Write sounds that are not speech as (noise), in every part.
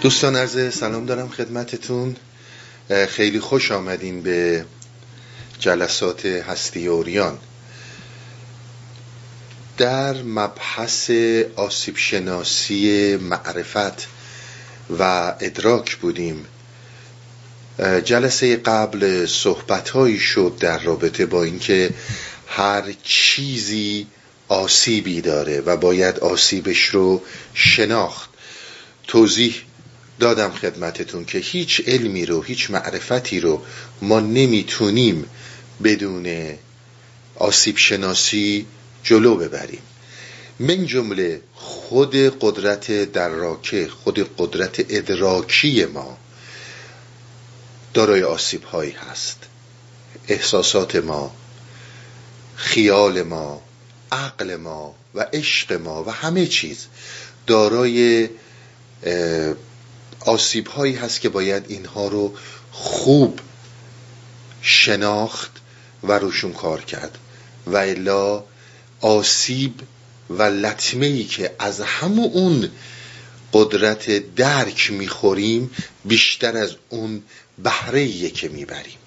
دوستان عرض سلام دارم خدمتتون. خیلی خوش آمدین به جلسات هستی اوریان. در مبحث آسیب شناسی معرفت و ادراک بودیم. جلسه قبل صحبت شد در رابطه با اینکه هر چیزی آسیبی داره و باید آسیبش رو شناخت. توضیح دادم خدمتتون که هیچ علمی رو هیچ معرفتی رو ما نمی‌تونیم بدون آسیب شناسی جلو ببریم. من جمله خود قدرت دراکه خود قدرت ادراکی ما دارای آسیب هایی هست. احساسات ما خیال ما عقل ما و عشق ما و همه چیز دارای آسیب هایی هست که باید اینها رو خوب شناخت و روشون کار کرد. و الا آسیب و لطمه ای که از همون اون قدرت درک می‌خوریم بیشتر از اون بهره که می‌بریم.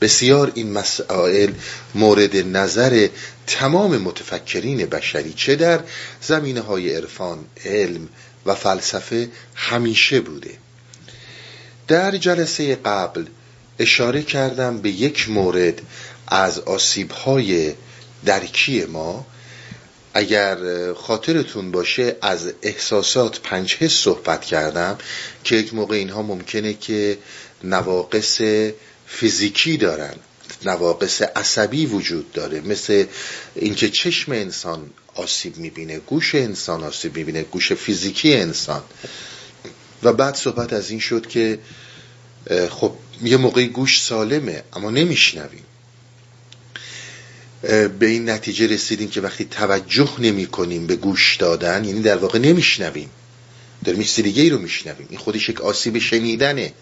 بسیار این مسائل مورد نظر تمام متفکرین بشری چه در زمینه های عرفان علم و فلسفه همیشه بوده. در جلسه قبل اشاره کردم به یک مورد از آسیب های درکی ما. اگر خاطرتون باشه از احساسات پنج حس صحبت کردم که یک موقع اینها ممکنه که نواقص فیزیکی دارن. نواقص عصبی وجود داره. مثل اینکه چشم انسان آسیب می‌بینه گوش انسان آسیب می‌بینه گوش فیزیکی انسان. و بعد صحبت از این شد که خب یه موقعی گوش سالمه اما نمیشنویم. به این نتیجه رسیدیم که وقتی توجه نمی کنیم به گوش دادن یعنی در واقع نمیشنویم. داریم چیز دیگه رو میشنویم. این خودش یک آسیب شنیدنه.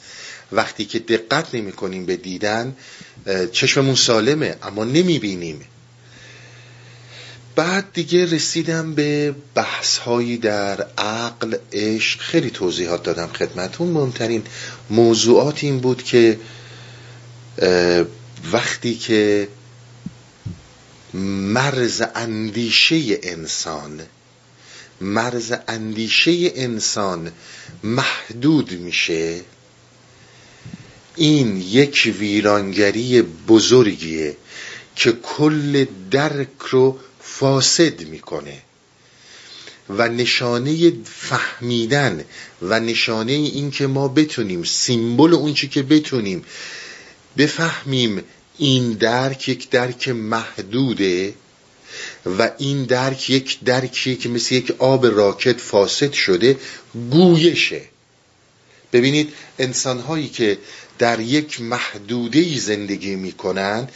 وقتی که دقت نمی کنیم به دیدن چشممون سالمه اما نمی بینیم بعد دیگه رسیدم به بحث هایی در عقل عشق. خیلی توضیحات دادم خدمتون. مهمترین موضوعات این بود که وقتی که مرز اندیشه انسان مرز اندیشه انسان محدود میشه این یک ویرانگری بزرگیه که کل درک رو فاسد می‌کنه و نشانه فهمیدن و نشانه این که ما بتونیم سیمبل اون چی که بتونیم بفهمیم این درک یک درک محدوده و این درک یک درکیه که مثل یک آب راکت فاسد شده گویشه. ببینید انسان هایی که در یک محدوده زندگی می‌کنن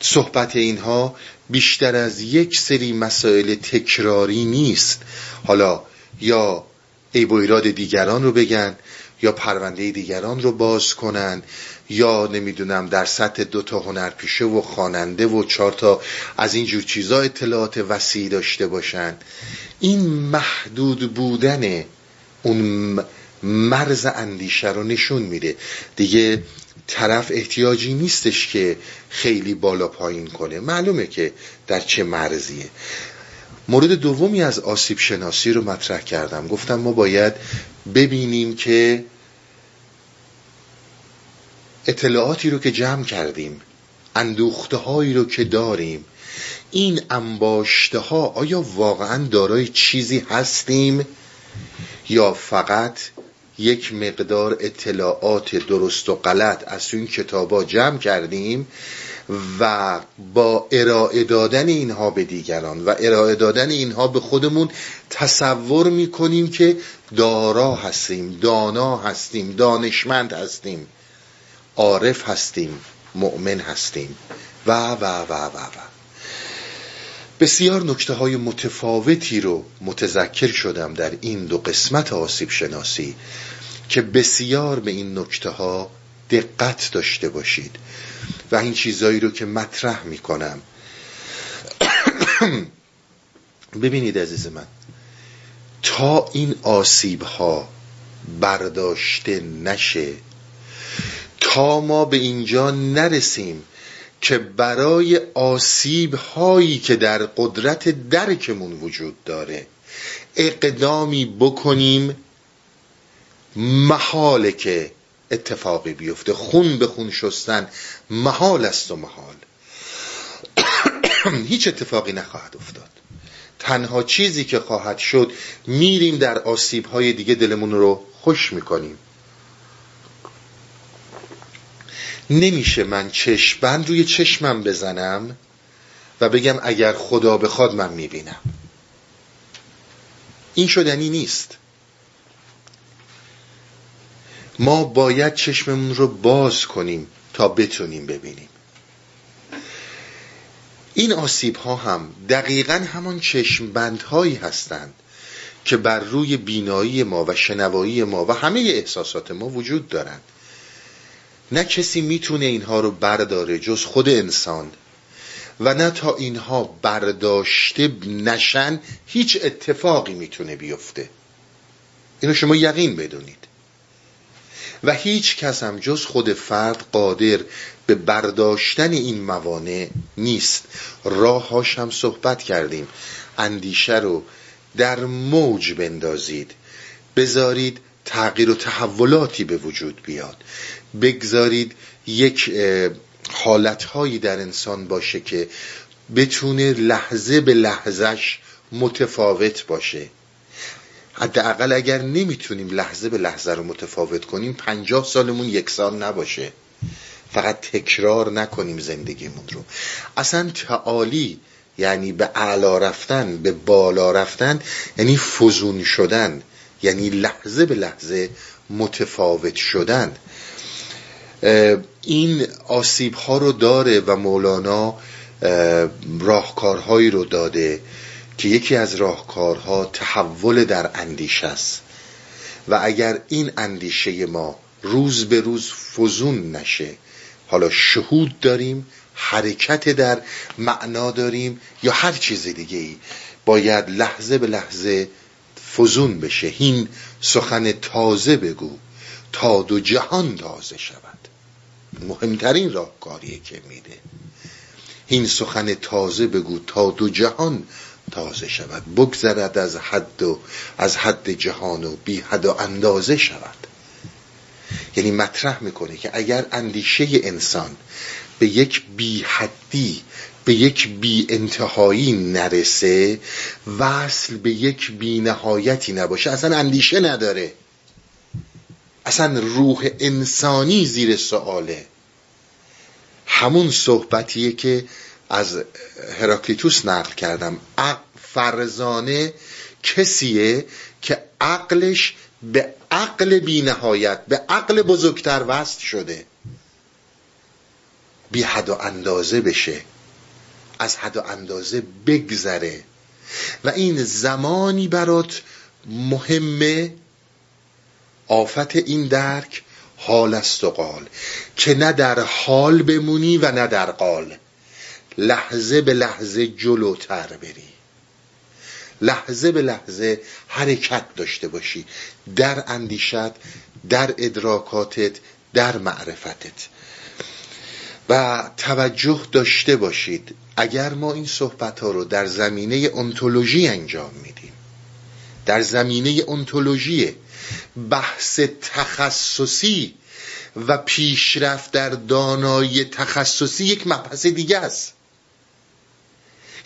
صحبت اینها بیشتر از یک سری مسائل تکراری نیست. حالا یا عیب و ایراد دیگران رو بگن یا پرونده دیگران رو باز کنن یا نمی‌دونم در سطح دو تا هنرپیشه و خواننده و چهار تا از این جور چیزا اطلاعات وسیع داشته باشن. این محدود بودن اون مرز اندیشه رو نشون میده. دیگه طرف احتیاجی نیستش که خیلی بالا پایین کنه. معلومه که در چه مرزیه. مورد دومی از آسیب شناسی رو مطرح کردم. گفتم ما باید ببینیم که اطلاعاتی رو که جمع کردیم اندوخته هایی رو که داریم این انباشته ها آیا واقعا دارای چیزی هستیم یا فقط یک مقدار اطلاعات درست و غلط از این کتابا جمع کردیم و با ارائه دادن اینها به دیگران و ارائه دادن اینها به خودمون تصور می‌کنیم که دارا هستیم دانا هستیم دانشمند هستیم عارف هستیم مؤمن هستیم و و و و و. بسیار نکته های متفاوتی رو متذکر شدم در این دو قسمت آسیب شناسی. که بسیار به این نکته ها دقت داشته باشید و این چیزایی رو که مطرح می‌کنم. کنم (coughs) ببینید عزیز من تا این آسیب ها برداشته نشه تا ما به اینجا نرسیم که برای آسیب هایی که در قدرت درکمون وجود داره اقدامی بکنیم محاله که اتفاقی بیفته. خون به خون شستن محال است و محال. (coughs) هیچ اتفاقی نخواهد افتاد. تنها چیزی که خواهد شد میریم در آسیب های دیگه دلمون رو خوش می‌کنیم. نمیشه من چشمبند روی چشمم بزنم و بگم اگر خدا بخواد من می‌بینم. این شدنی نیست. ما باید چشممون رو باز کنیم تا بتونیم ببینیم. این آسیب ها هم دقیقا همان چشم هایی هستند که بر روی بینایی ما و شنوایی ما و همه احساسات ما وجود دارند. نه کسی می‌تونه اینها رو برداره جز خود انسان و نه تا اینها برداشته نشن هیچ اتفاقی می‌تونه بیفته. اینو شما یقین بدونید. و هیچ کس هم جز خود فرد قادر به برداشتن این موانع نیست. راههاش هم صحبت کردیم. اندیشه رو در موج بندازید. بذارید تغییر و تحولاتی به وجود بیاد. بگذارید یک حالتهایی در انسان باشه که بتونه لحظه به لحظهش متفاوت باشه. حداقل اگر نمی‌تونیم لحظه به لحظه رو متفاوت کنیم پنجاه سالمون یکسان نباشه. فقط تکرار نکنیم زندگیمون رو. اصلا تعالی یعنی به اعلا رفتن به بالا رفتن یعنی فزون شدن یعنی لحظه به لحظه متفاوت شدن. این آسیب ها رو داره و مولانا راهکارهایی رو داده. که یکی از راهکارها تحول در اندیشه است. و اگر این اندیشه ما روز به روز فزون نشه حالا شهود داریم حرکت در معنا داریم یا هر چیز دیگه ای باید لحظه به لحظه فزون بشه. این سخن تازه بگو تا دو جهان تازه شود. مهمترین راهکاریه که میده. این سخن تازه بگو تا دو جهان تازه شود بگذرد از حد و از حد جهان و بی حد و اندازه شود. یعنی مطرح می‌کنه که اگر اندیشه انسان به یک بی حدی به یک بی انتهایی نرسه وصل به یک بی نهایتی نباشه اصلا اندیشه نداره. اصلا روح انسانی زیر سواله. همون صحبتیه که از هراکلیتوس نقل کردم. فرزانه کسیه که عقلش به عقل بی نهایت به عقل بزرگتر وصل شده. بی حد و اندازه بشه. از حد و اندازه بگذره. و این زمانی برات مهمه آفت این درک حال است و قال. که نه در حال بمونی و نه در قال. لحظه به لحظه جلوتر بری. لحظه به لحظه حرکت داشته باشی. در اندیشت در ادراکاتت در معرفتت. و توجه داشته باشید. اگر ما این صحبت ها رو در زمینه انتولوژی انجام میدیم در زمینه انتولوژی بحث تخصصی و پیشرفت در دانایی تخصصی یک مبحث دیگه است.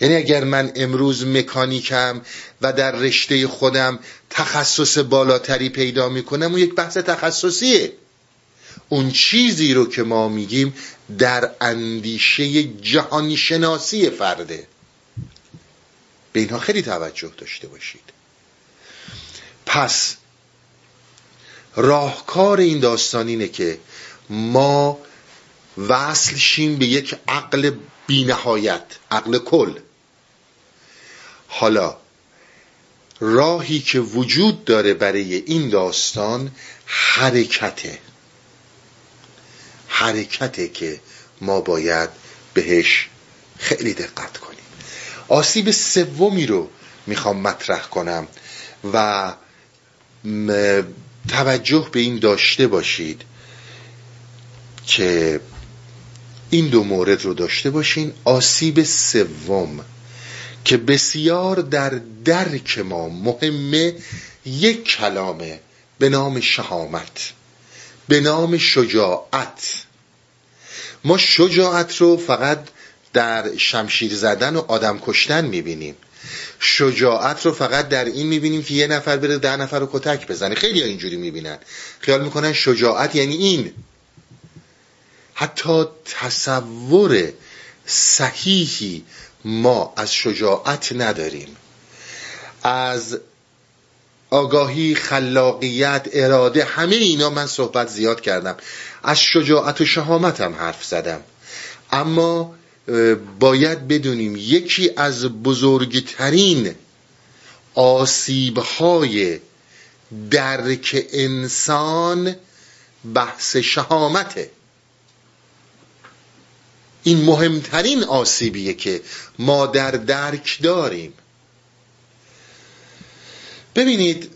یعنی اگر من امروز مکانیکم و در رشته خودم تخصص بالاتری پیدا می‌کنم اون یک بحث تخصصیه. اون چیزی رو که ما میگیم در اندیشه جهانی شناسی فرده. به اینها خیلی توجه داشته باشید. پس راهکار این داستان اینه که ما وصل شیم به یک عقل بینهایت عقل کل. حالا راهی که وجود داره برای این داستان حرکته. حرکته که ما باید بهش خیلی دقت کنیم. آسیب سومی رو می‌خوام مطرح کنم و توجه به این داشته باشید که این دو مورد رو داشته باشین. آسیب سوم که بسیار در درک ما مهمه یک کلامه به نام شهامت به نام شجاعت. ما شجاعت رو فقط در شمشیر زدن و آدم کشتن می‌بینیم. شجاعت رو فقط در این می‌بینیم که یه نفر بره ده نفر رو کتک بزنه. خیلی اینجوری می‌بینن. خیال می‌کنن شجاعت یعنی این. حتی تصور صحیحی ما از شجاعت نداریم. از آگاهی خلاقیت اراده همه اینا من صحبت زیاد کردم. از شجاعت و شهامت هم حرف زدم. اما باید بدونیم یکی از بزرگترین آسیبهای درک انسان بحث شهامته. این مهمترین آسیبیه که ما در درک داریم. ببینید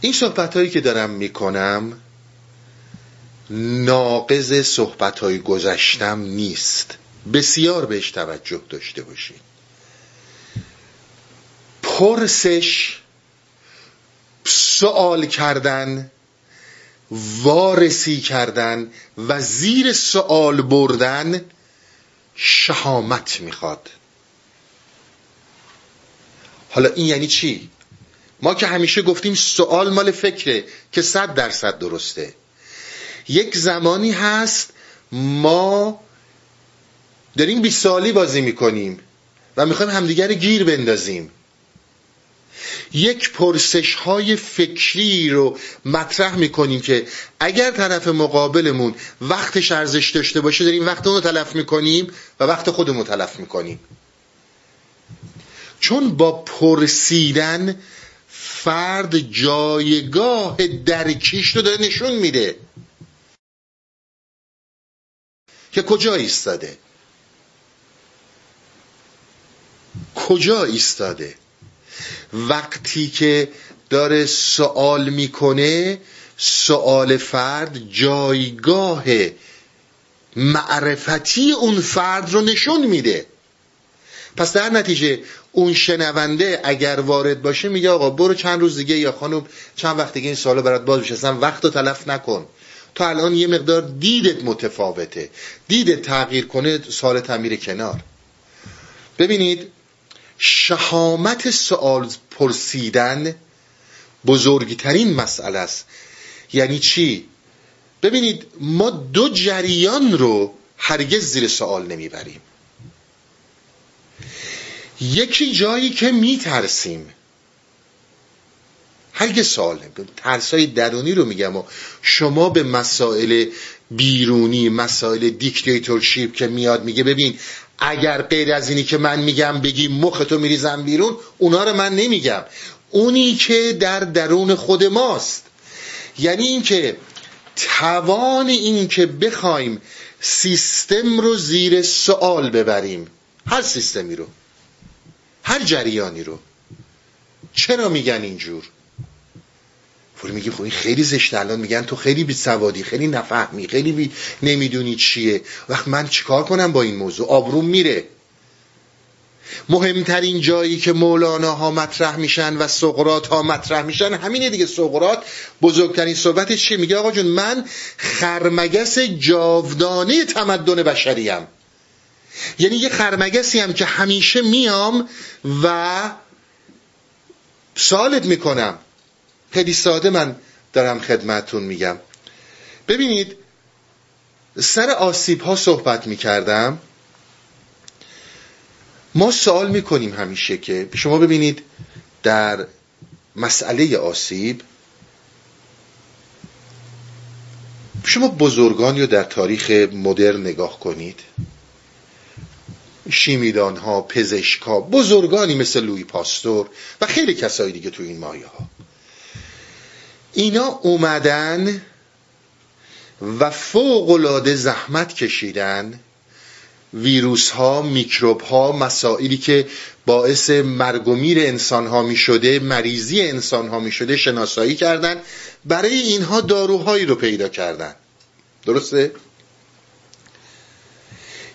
این صحبت هایی که دارم می‌کنم ناقض صحبت های گذشتم نیست. بسیار بهش توجه داشته باشید پرسش سوال کردن وارسی کردن و زیر سوال بردن شهامت می‌خواد. حالا این یعنی چی؟ ما که همیشه گفتیم سوال مال فکره که صد درصد درسته. یک زمانی هست ما داریم بی سالی بازی می‌کنیم و می‌خوایم همدیگر گیر بندازیم. یک پرسش های فکری رو مطرح می‌کنیم که اگر طرف مقابلمون وقتش ارزش داشته باشه داریم وقت اون رو تلف می‌کنیم و وقت خودمون تلف می‌کنیم. چون با پرسیدن فرد جایگاه درکیش رو داره نشون میده. که کجا ایستاده؟ کجا ایستاده؟ وقتی که داره سوال می‌کنه سوال فرد جایگاه معرفتی اون فرد رو نشون میده. پس در نتیجه اون شنونده اگر وارد باشه میگه آقا برو چند روز دیگه یا خانم چند وقت دیگه این سوالو برات باز بشه اصلا وقت رو تلف نکن. تو الان یه مقدار دیدت متفاوته. دیدت تغییر کنه سال تعمیر کنار. ببینید شهامت سوال پرسیدن بزرگترین مسئله است. یعنی چی؟ ببینید ما دو جریان رو هرگز زیر سوال نمی‌بریم. یکی جایی که میترسیم. هرگز سوال نمی‌کنیم ترسای درونی رو میگم و شما به مسائل بیرونی مسائل دیکتاتورشیپ که میاد میگه ببین اگر غیر از اینی که من میگم بگی مختو میریزم بیرون اونا رو من نمیگم. اونی که در درون خود ماست. یعنی اینکه توان این که بخوایم سیستم رو زیر سوال ببریم. هر سیستمی رو. هر جریانی رو. چرا میگن اینجور؟ فوری میگه خب این خیلی زشته الان میگن تو خیلی بی سوادی خیلی نفهمی خیلی بی نمی‌دونی چیه. وقت من چیکار کنم با این موضوع؟ آبروم میره. مهمترین جایی که مولانا ها مطرح میشن و سقرات ها مطرح میشن همینه دیگه سقرات بزرگترین صحبتش چیه میگه آقا جون من خرمگس جاودانه تمدن بشریم. یعنی یه خرمگسی هم که همیشه میام و سالت می‌کنم. خیلی ساده من دارم خدمتون میگم. ببینید سر آسیب ها صحبت می‌کردم. ما سوال می‌کنیم همیشه که شما ببینید در مسئله آسیب شما بزرگانی رو در تاریخ مدرن نگاه کنید. شیمیدان ها پزشک بزرگانی مثل لوی پاستور و خیلی کسایی دیگه تو این مایه ها اینا اومدن و فوق العاده زحمت کشیدن ویروس ها میکروب ها مسائلی که باعث مرگ و میر انسان ها می شده مریضی انسان ها می شده شناسایی کردن. برای اینها داروهایی رو پیدا کردن. درسته؟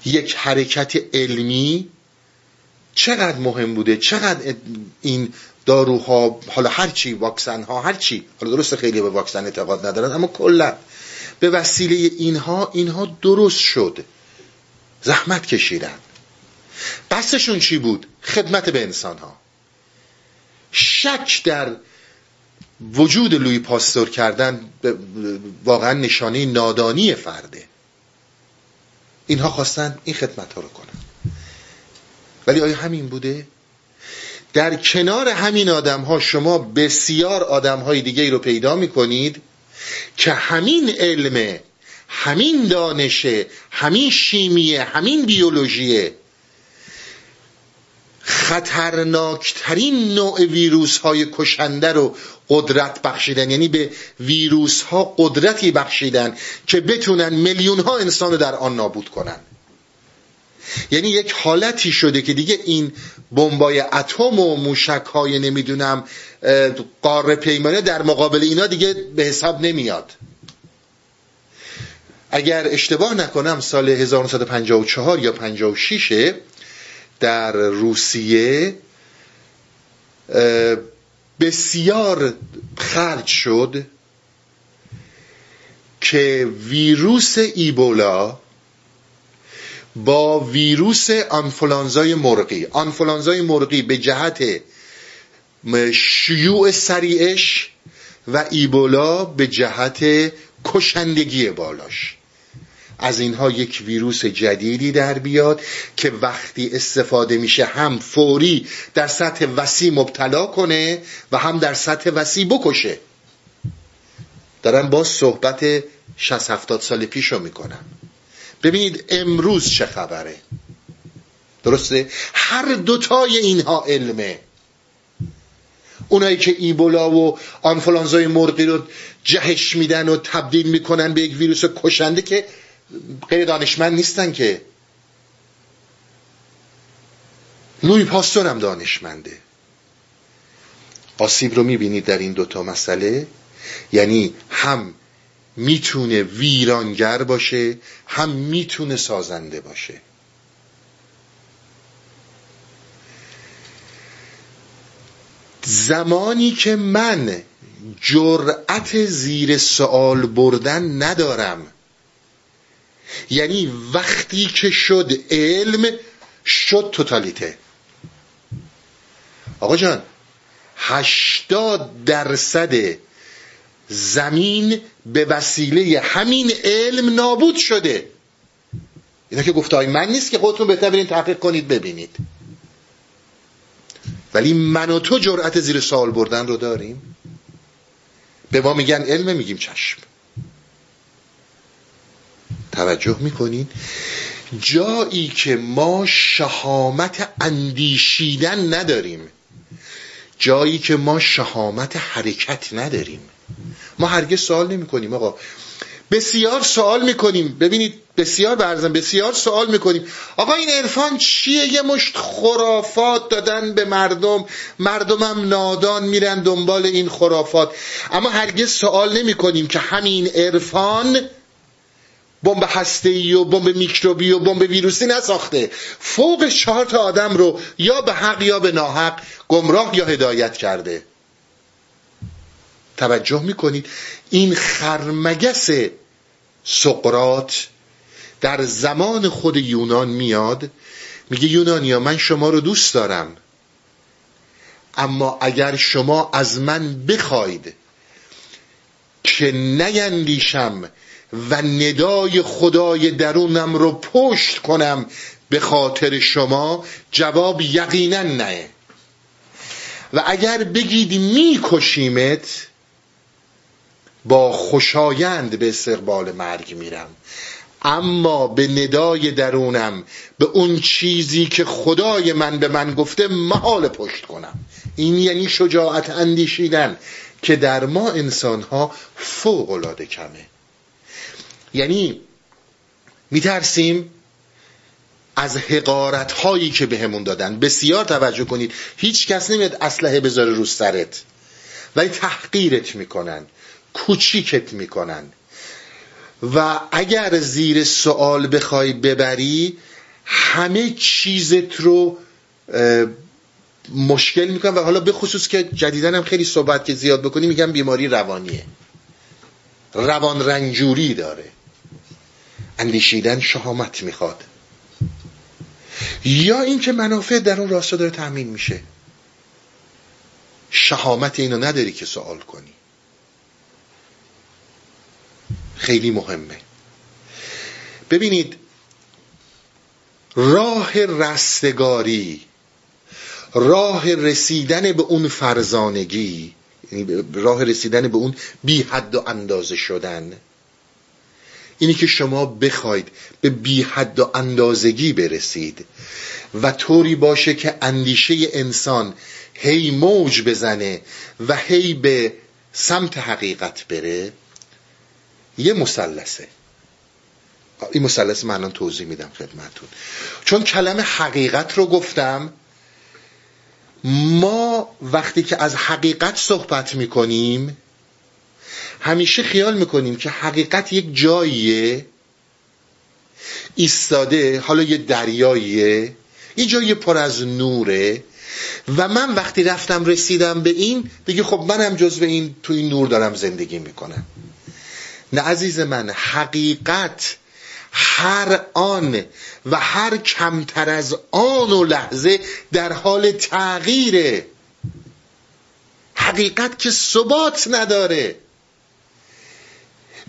یک حرکت علمی چقدر مهم بوده؟ چقدر این داروها حالا هرچی واکسن ها هرچی حالا درست خیلی به واکسن اعتقاد ندارن اما کلا. به وسیله اینها اینها درست شد. زحمت کشیدن. قصدشون چی بود؟ خدمت به انسان ها شک در وجود لوی پاستور کردن واقعا نشانه نادانی فرده. اینها خواستن این خدمت ها رو کنن. ولی آیا همین بوده؟ در کنار همین آدم ها شما بسیار آدم های دیگه رو پیدا می کنید که همین علمه همین دانشه همین شیمیه همین بیولوژیه خطرناکترین نوع ویروس های کشنده رو قدرت بخشیدن. یعنی به ویروس ها قدرتی بخشیدن که بتونن میلیون ها انسان رو در آن نابود کنن. یعنی یک حالتی شده که دیگه این بمبای اتم و موشک های نمی‌دونم قاره پیمانه در مقابل اینا دیگه به حساب نمیاد. اگر اشتباه نکنم سال 1954 یا 56 در روسیه بسیار خرج شد که ویروس ایبولا با ویروس آنفولانزای مرغی. آنفولانزای مرغی به جهت شیوع سریعش و ایبولا به جهت کشندگی بالاش. از اینها یک ویروس جدیدی در بیاد که وقتی استفاده میشه هم فوری در سطح وسیع مبتلا کنه و هم در سطح وسیع بکشه. دارم با صحبت 60 70 سال پیش رو می‌کنم. ببینید امروز چه خبره. درسته؟ هر دوتای اینها علمه. اونایی که ایبولا و آنفلانزای مرغی رو جهش میدن و تبدیل می‌کنن به یک ویروس کشنده که غیر دانشمند نیستن که. لوی پاستور هم دانشمنده. آسیب رو می‌بینید در این دوتا مسئله؟ یعنی هم می‌تونه ویرانگر باشه هم می‌تونه سازنده باشه. زمانی که من جرأت زیر سوال بردن ندارم یعنی وقتی که شد علم شد توتالیته. آقا جان هشتاد درصد زمین به وسیله همین علم نابود شده. اینا که گفته من نیست که خودتون بهتر برین تحقیق کنید ببینید. ولی من و تو جرأت زیر سوال بردن رو داریم. به ما میگن علم میگیم چشم. توجه می‌کنین؟ جایی که ما شهامت اندیشیدن نداریم. جایی که ما شهامت حرکت نداریم. ما هرگز سوال نمی کنیم آقا. بسیار سوال می‌کنیم ببینید بسیار برزن بسیار سوال می‌کنیم آقا این عرفان چیه؟ یه مشت خرافات دادن به مردم. مردمم نادان میرن دنبال این خرافات. اما هرگز سوال نمی کنیم که همین عرفان بمب هسته و بمب میکروبی و بمب ویروسی نساخته. فوق چهار تا آدم رو یا به حق یا به ناحق گمراه یا هدایت کرده. توجه می‌کنید این خرمگس سقرات در زمان خود یونان میاد میگه یونانیا من شما رو دوست دارم اما اگر شما از من بخواید که نیندیشم و ندای خدای درونم رو پشت کنم به خاطر شما جواب یقینا نه. و اگر بگید میکشیمت با خوشایند به استقبال مرگ میرم. اما به ندای درونم به اون چیزی که خدای من به من گفته محال پشت کنم. این یعنی شجاعت اندیشیدن که در ما انسان ها فوق العاده کمه. یعنی میترسیم از حقارت هایی که بهمون دادن. بسیار توجه کنید هیچ کس نمیاد اسلحه بذاره رو سرت ولی تحقیرت می‌کنن. کوچیکت می‌کنن. و اگر زیر سوال بخوای ببری همه چیزت رو مشکل می‌کنن و حالا به خصوص که جدیدن هم خیلی صحبت که زیاد بکنی میگن بیماری روانیه. روان رنجوری داره. اندیشیدن شهامت می‌خواد. یا اینکه منافع در اون راستا داره تأمین میشه. شهامت اینو نداری که سوال کنی. خیلی مهمه. ببینید راه رستگاری راه رسیدن به اون فرزانگی یعنی راه رسیدن به اون بی حد و اندازه شدن اینی که شما بخواید به بی حد و اندازگی برسید و طوری باشه که اندیشه انسان هی موج بزنه و هی به سمت حقیقت بره یه مسلسه این مثلث من الان توضیح میدم خدمتون چون کلمه حقیقت رو گفتم ما وقتی که از حقیقت صحبت می‌کنیم همیشه خیال می‌کنیم که حقیقت یک جاییه ایستاده حالا یه دریاییه یه جایی پر از نوره. و من وقتی رفتم رسیدم به این دیگه خب منم جزو این تو این نور دارم زندگی می‌کنم. نه عزیز من حقیقت هر آن و هر کمتر از آن و لحظه در حال تغییره. حقیقت که ثبات نداره.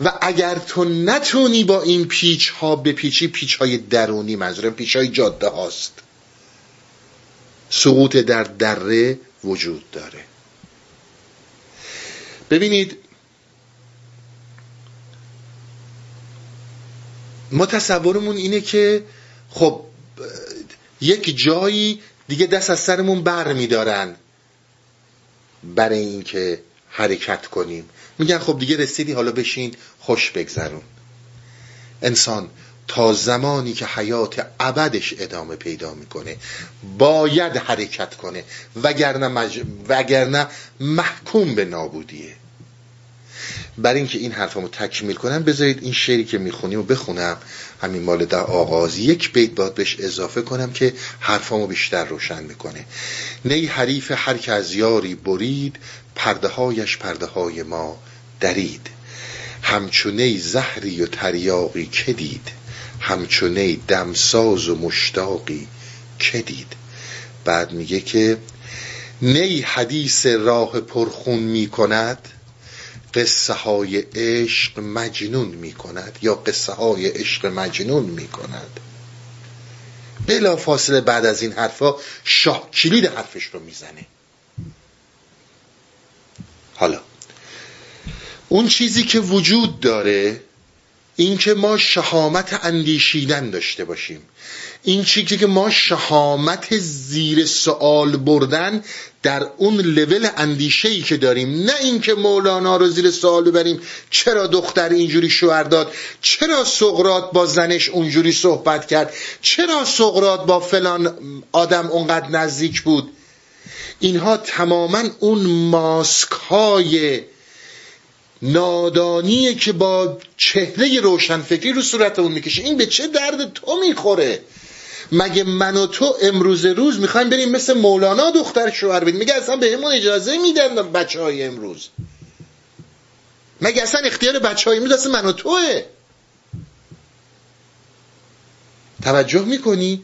و اگر تو نتونی با این پیچ ها بپیچی پیچ های درونی منظورم پیچ های جاده هاست. سقوط در دره وجود داره. ببینید ما تصورمون اینه که خب یک جایی دیگه دست از سرمون بر میدارن برای اینکه حرکت کنیم. میگن خب دیگه رسیدی حالا بشین خوش بگذرون. انسان تا زمانی که حیات ابدش ادامه پیدا می‌کنه باید حرکت کنه وگرنه, مج... وگرنه محکوم به نابودیه. برای اینکه این حرفمو تکمیل کنم بذارید این شعری که می‌خونیم و بخونم. همین مال در آغاز یک بیت باید بهش اضافه کنم که حرفمو بیشتر روشن می‌کنه. نی حریف هر که از یاری برید پرده هایش پرده های ما درید. همچونه زهری و تریاقی که دید همچونه دمساز و مشتاقی که دید. بعد میگه که نی حدیث راه پرخون می‌کند قصه های عشق مجنون می کند یا قصه های عشق مجنون می کند بلا فاصله بعد از این حرفا شاه کلید حرفش رو می‌زنه. حالا اون چیزی که وجود داره این که ما شهامت اندیشیدن داشته باشیم. این چیزی که ما شهامت زیر سوال بردن در اون لول اندیشه ای که داریم. نه اینکه مولانا رو زیر سوال ببریم چرا دختر اینجوری شوهر داد؟ چرا سقرات با زنش اونجوری صحبت کرد؟ چرا سقرات با فلان آدم اونقدر نزدیک بود؟ اینها تماما اون ماسک های نادانیه که با چهره روشنفکری رو صورت اون می‌کشه. این به چه درد تو می‌خوره؟ مگه من و تو امروز روز می‌خوایم بریم مثل مولانا دختر شوهر بدیم میگه اصلا به همون اجازه میدن بچه های امروز. مگه اصلا اختیار بچه های امروز من و توه؟ توجه می‌کنی؟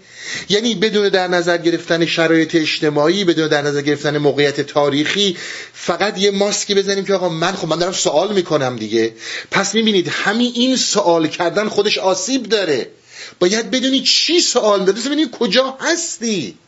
یعنی بدون در نظر گرفتن شرایط اجتماعی بدون در نظر گرفتن موقعیت تاریخی فقط یه ماسکی بزنیم که آقا من خب من دارم سوال می‌کنم دیگه. پس می‌بینید همین این سوال کردن خودش آسیب داره. باید بدونی چی سوال داری ببینی کجا هستی.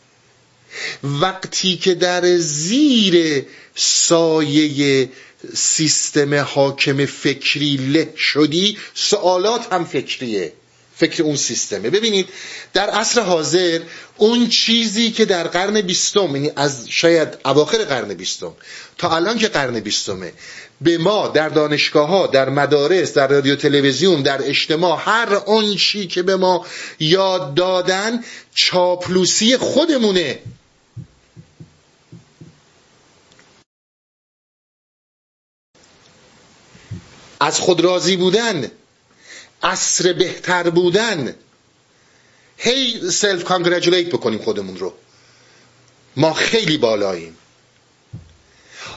وقتی که در زیر سایه سیستم حاکم فکری له شدی سوالات هم فکریه. فکر اون سیستمه. ببینید در عصر حاضر اون چیزی که در قرن بیستم یعنی از شاید اواخر قرن بیستم تا الان که قرن بیستمه به ما در دانشگاه ها در مدارس در رادیو تلویزیون در اجتماع هر اون چی که به ما یاد دادن چاپلوسی خودمونه. از خود راضی بودن عصر بهتر بودن. هی سلف کانگرجولیت بکنیم خودمون رو. ما خیلی بالاییم.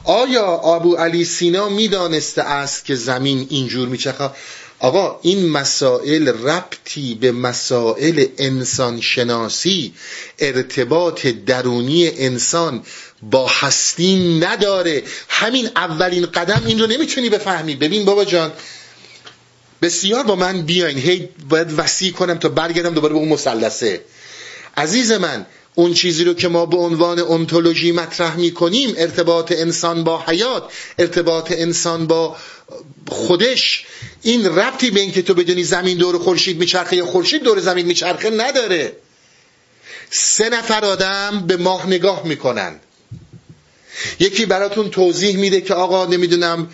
آیا ابو علی سینا می‌دانسته است که زمین اینجور میچخه آقا این مسائل ربطی به مسائل انسان شناسی ارتباط درونی انسان با هستی نداره. همین اولین قدم این رو نمی‌تونی بفهمی. ببین بابا جان بسیار با من بیاین. هی باید وسیع کنم تا برگردم دوباره به اون مسلسه. عزیز من اون چیزی رو که ما به عنوان انتولوژی مطرح می کنیم ارتباط انسان با حیات ارتباط انسان با خودش این ربطی به اینکه تو بدونی زمین دور خورشید میچرخه یا خورشید دور زمین میچرخه نداره. سه نفر آدم به ماه نگاه می‌کنن. یکی براتون توضیح میده که آقا نمی‌دونم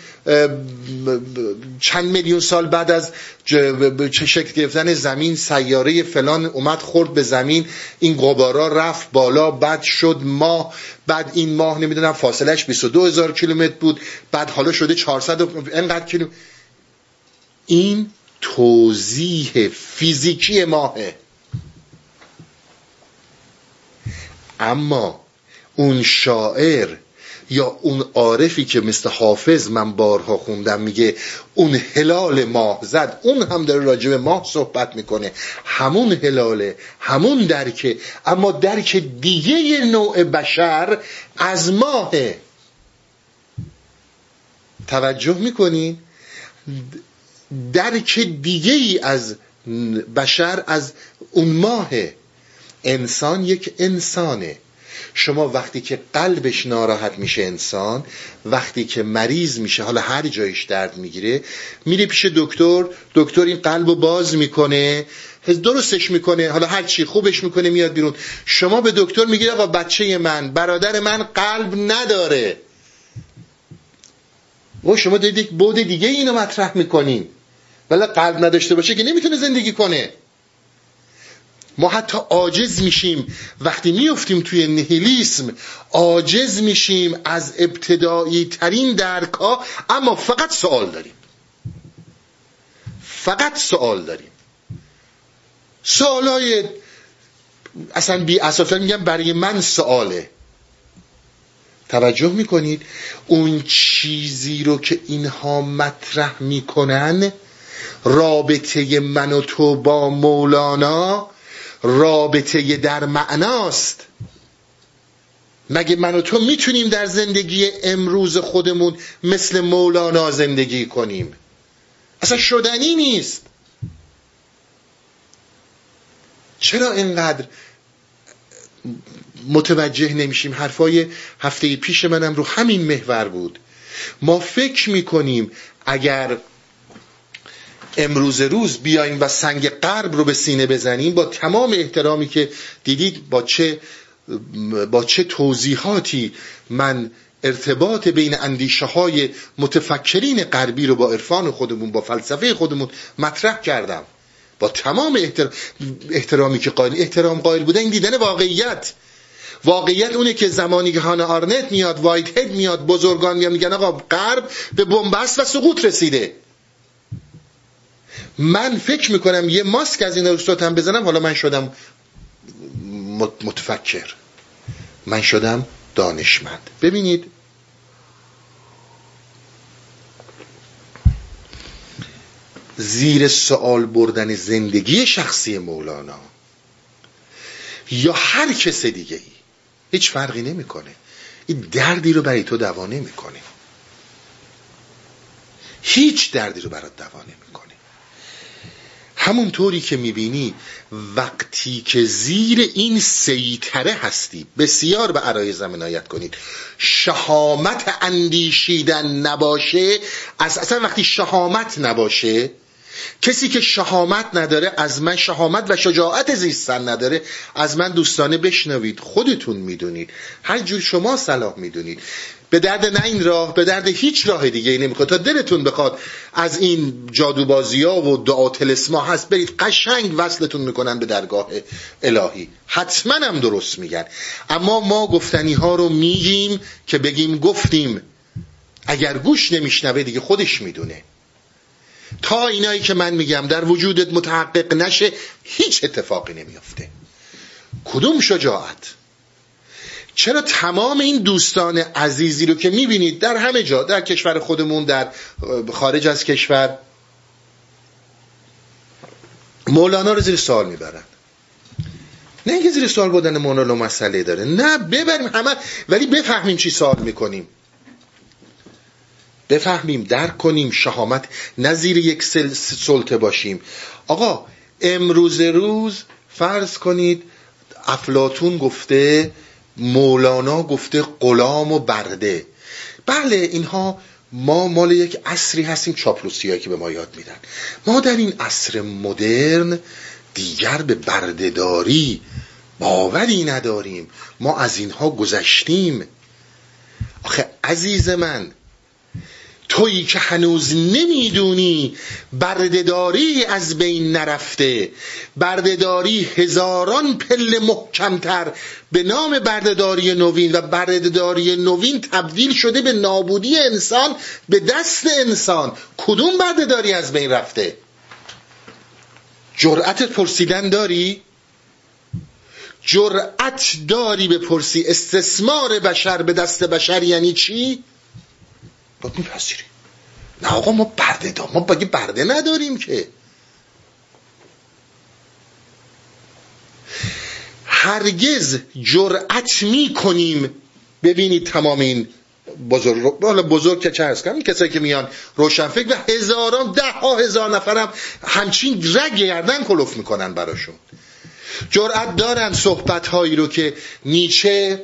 چند میلیون سال بعد از چه شکل گرفتن زمین سیاره فلان اومد خورد به زمین این قبارا رفت بالا بعد شد ماه بعد این ماه نمی‌دونم فاصلش 22 هزار کیلومتر بود بعد حالا شده 400 انقدر کیلومتر این توضیح فیزیکی ماهه. اما اون شاعر یا اون عارفی که مثل حافظ من بارها خوندم میگه اون هلال ماه زد اون هم داره راجب ماه صحبت می‌کنه. همون هلاله همون درکه. اما درک دیگه نوع بشر از ماهه توجه می‌کنین درک دیگه ای از بشر از اون ماهه انسان یک انسانه. شما وقتی که قلبش ناراحت میشه انسان وقتی که مریض میشه حالا هر جایش درد می‌گیره میره پیش دکتر دکتر این قلب رو باز می‌کنه درستش می‌کنه حالا هر چی خوبش می‌کنه میاد بیرون. شما به دکتر میگید آقا بچه من برادر من قلب نداره. و شما دارید یک بود دیگه اینو مطرح می‌کنین. ولی قلب نداشته باشه که نمی‌تونه زندگی کنه. ما حتی عاجز میشیم. وقتی میفتیم توی نهیلیسم عاجز میشیم از ابتدایی ترین درک ها اما فقط سوال داریم. فقط سوال داریم. سوال های اصلا بی اساسا میگم برای من سواله. توجه می‌کنید؟ اون چیزی رو که اینها مطرح می‌کنن رابطه من و تو با مولانا رابطه در معناست. مگه من و تو می‌تونیم در زندگی امروز خودمون مثل مولانا زندگی کنیم؟ اصلا شدنی نیست. چرا اینقدر متوجه نمیشیم؟ حرفای هفته پیش منم رو همین محور بود. ما فکر می‌کنیم اگر امروز روز بیایم و سنگ قرب رو به سینه بزنیم با تمام احترامی که دیدید با چه با چه توضیحاتی من ارتباط بین اندیشه های متفکرین غربی رو با عرفان خودمون با فلسفه خودمون مطرح کردم. با تمام احترامی که قائل احترام قائل بوده این دیدن واقعیت. واقعیت اونه که زمانی که هانا آرنت میاد وایت هد میاد بزرگان میاد میگن آقا غرب به بنبست و سقوط رسیده. من فکر می‌کنم یه ماسک از این هم بزنم حالا من شدم متفکر. من شدم دانشمند. ببینید. زیر سوال بردن زندگی شخصی مولانا. یا هر کس دیگه ای هیچ فرقی نمی‌کنه. این دردی رو برای تو دوا نمی‌کنه. هیچ دردی رو برات دوا نمی‌کنه. همونطوری که می‌بینی وقتی که زیر این سیطره هستی بسیار به عرای عنایت کنید. شهامت اندیشیدن نباشه از اصلا وقتی شهامت نباشه کسی که شهامت نداره از من شهامت و شجاعت زیستن نداره از من دوستانه بشنوید خودتون می‌دونید. هر جور شما صلاح می‌دونید. به درد نه این راه به درد هیچ راه دیگه ای نمی‌خواد. تا دلتون بخواد از این جادوبازی ها و دعا تلسما هست برید قشنگ وصلتون می‌کنن به درگاه الهی. حتما هم درست میگن. اما ما گفتنی ها رو میگیم که بگیم گفتیم. اگر گوش نمیشنوه دیگه خودش می‌دونه. تا اینایی که من میگم در وجودت متحقق نشه هیچ اتفاقی نمیافته. کدوم شجاعت؟ چرا تمام این دوستان عزیزی رو که می‌بینید در همه جا در کشور خودمون در خارج از کشور مولانا رو زیر سوال می‌برن؟ نه اینکه زیر سوال بودن مولانا مسئله داره. نه ببریم همه ولی بفهمیم چی سوال می‌کنیم. بفهمیم درک کنیم شهامت نه زیر یک سلطه باشیم. آقا امروز روز فرض کنید افلاتون گفته مولانا گفته غلام و برده. بله اینها ما مال یک عصری هستیم چاپلوسی که به ما یاد میدن. ما در این عصر مدرن دیگر به بردهداری باوری نداریم. ما از اینها گذشتیم. آخه عزیز من تویی که هنوز نمی‌دونی بردهداری از بین نرفته. بردهداری هزاران پل محکمتر به نام بردهداری نوین و بردهداری نوین تبدیل شده به نابودی انسان به دست انسان. کدوم بردهداری از بین رفته؟ جرأت پرسیدن داری؟ جرأت داری به پرسی استثمار بشر به دست بشر یعنی چی؟ باید میپذیریم. نه آقا ما برده داریم ما باید برده نداریم که؟ هرگز جرأت می کنیم ببینید تمام این بزرگ بزرگ که چه هست کسایی که میان روشنفکر و هزاران ده ها هزار نفرم همچین رگ گردن کلوف می‌کنن براشون. جرأت دارن صحبت هایی رو که نیچه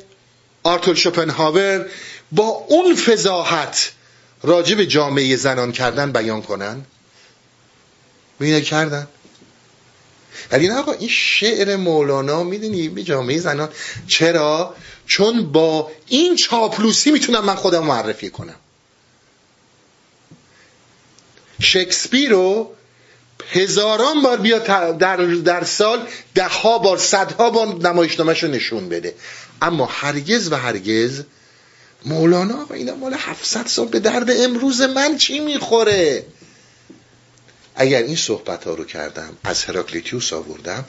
آرتور شوپنهاور با اون فضاحت راجع به جامعه زنان کردن بیان کنن؟ میینه کردن؟ ولی نه آقا این شعر مولانا می‌دونی به جامعه زنان. چرا؟ چون با این چاپلوسی می‌تونم من خودم معرفی کنم. شکسپیر رو هزاران بار بیا در, در سال ده ها بار صدها بار نمایشنامهش رو نشون بده. اما هرگز و هرگز مولانا اینا مال 700 سال به درد امروز من چی می‌خوره؟ اگر این صحبت ها رو کردم از هراکلیتیوس آوردم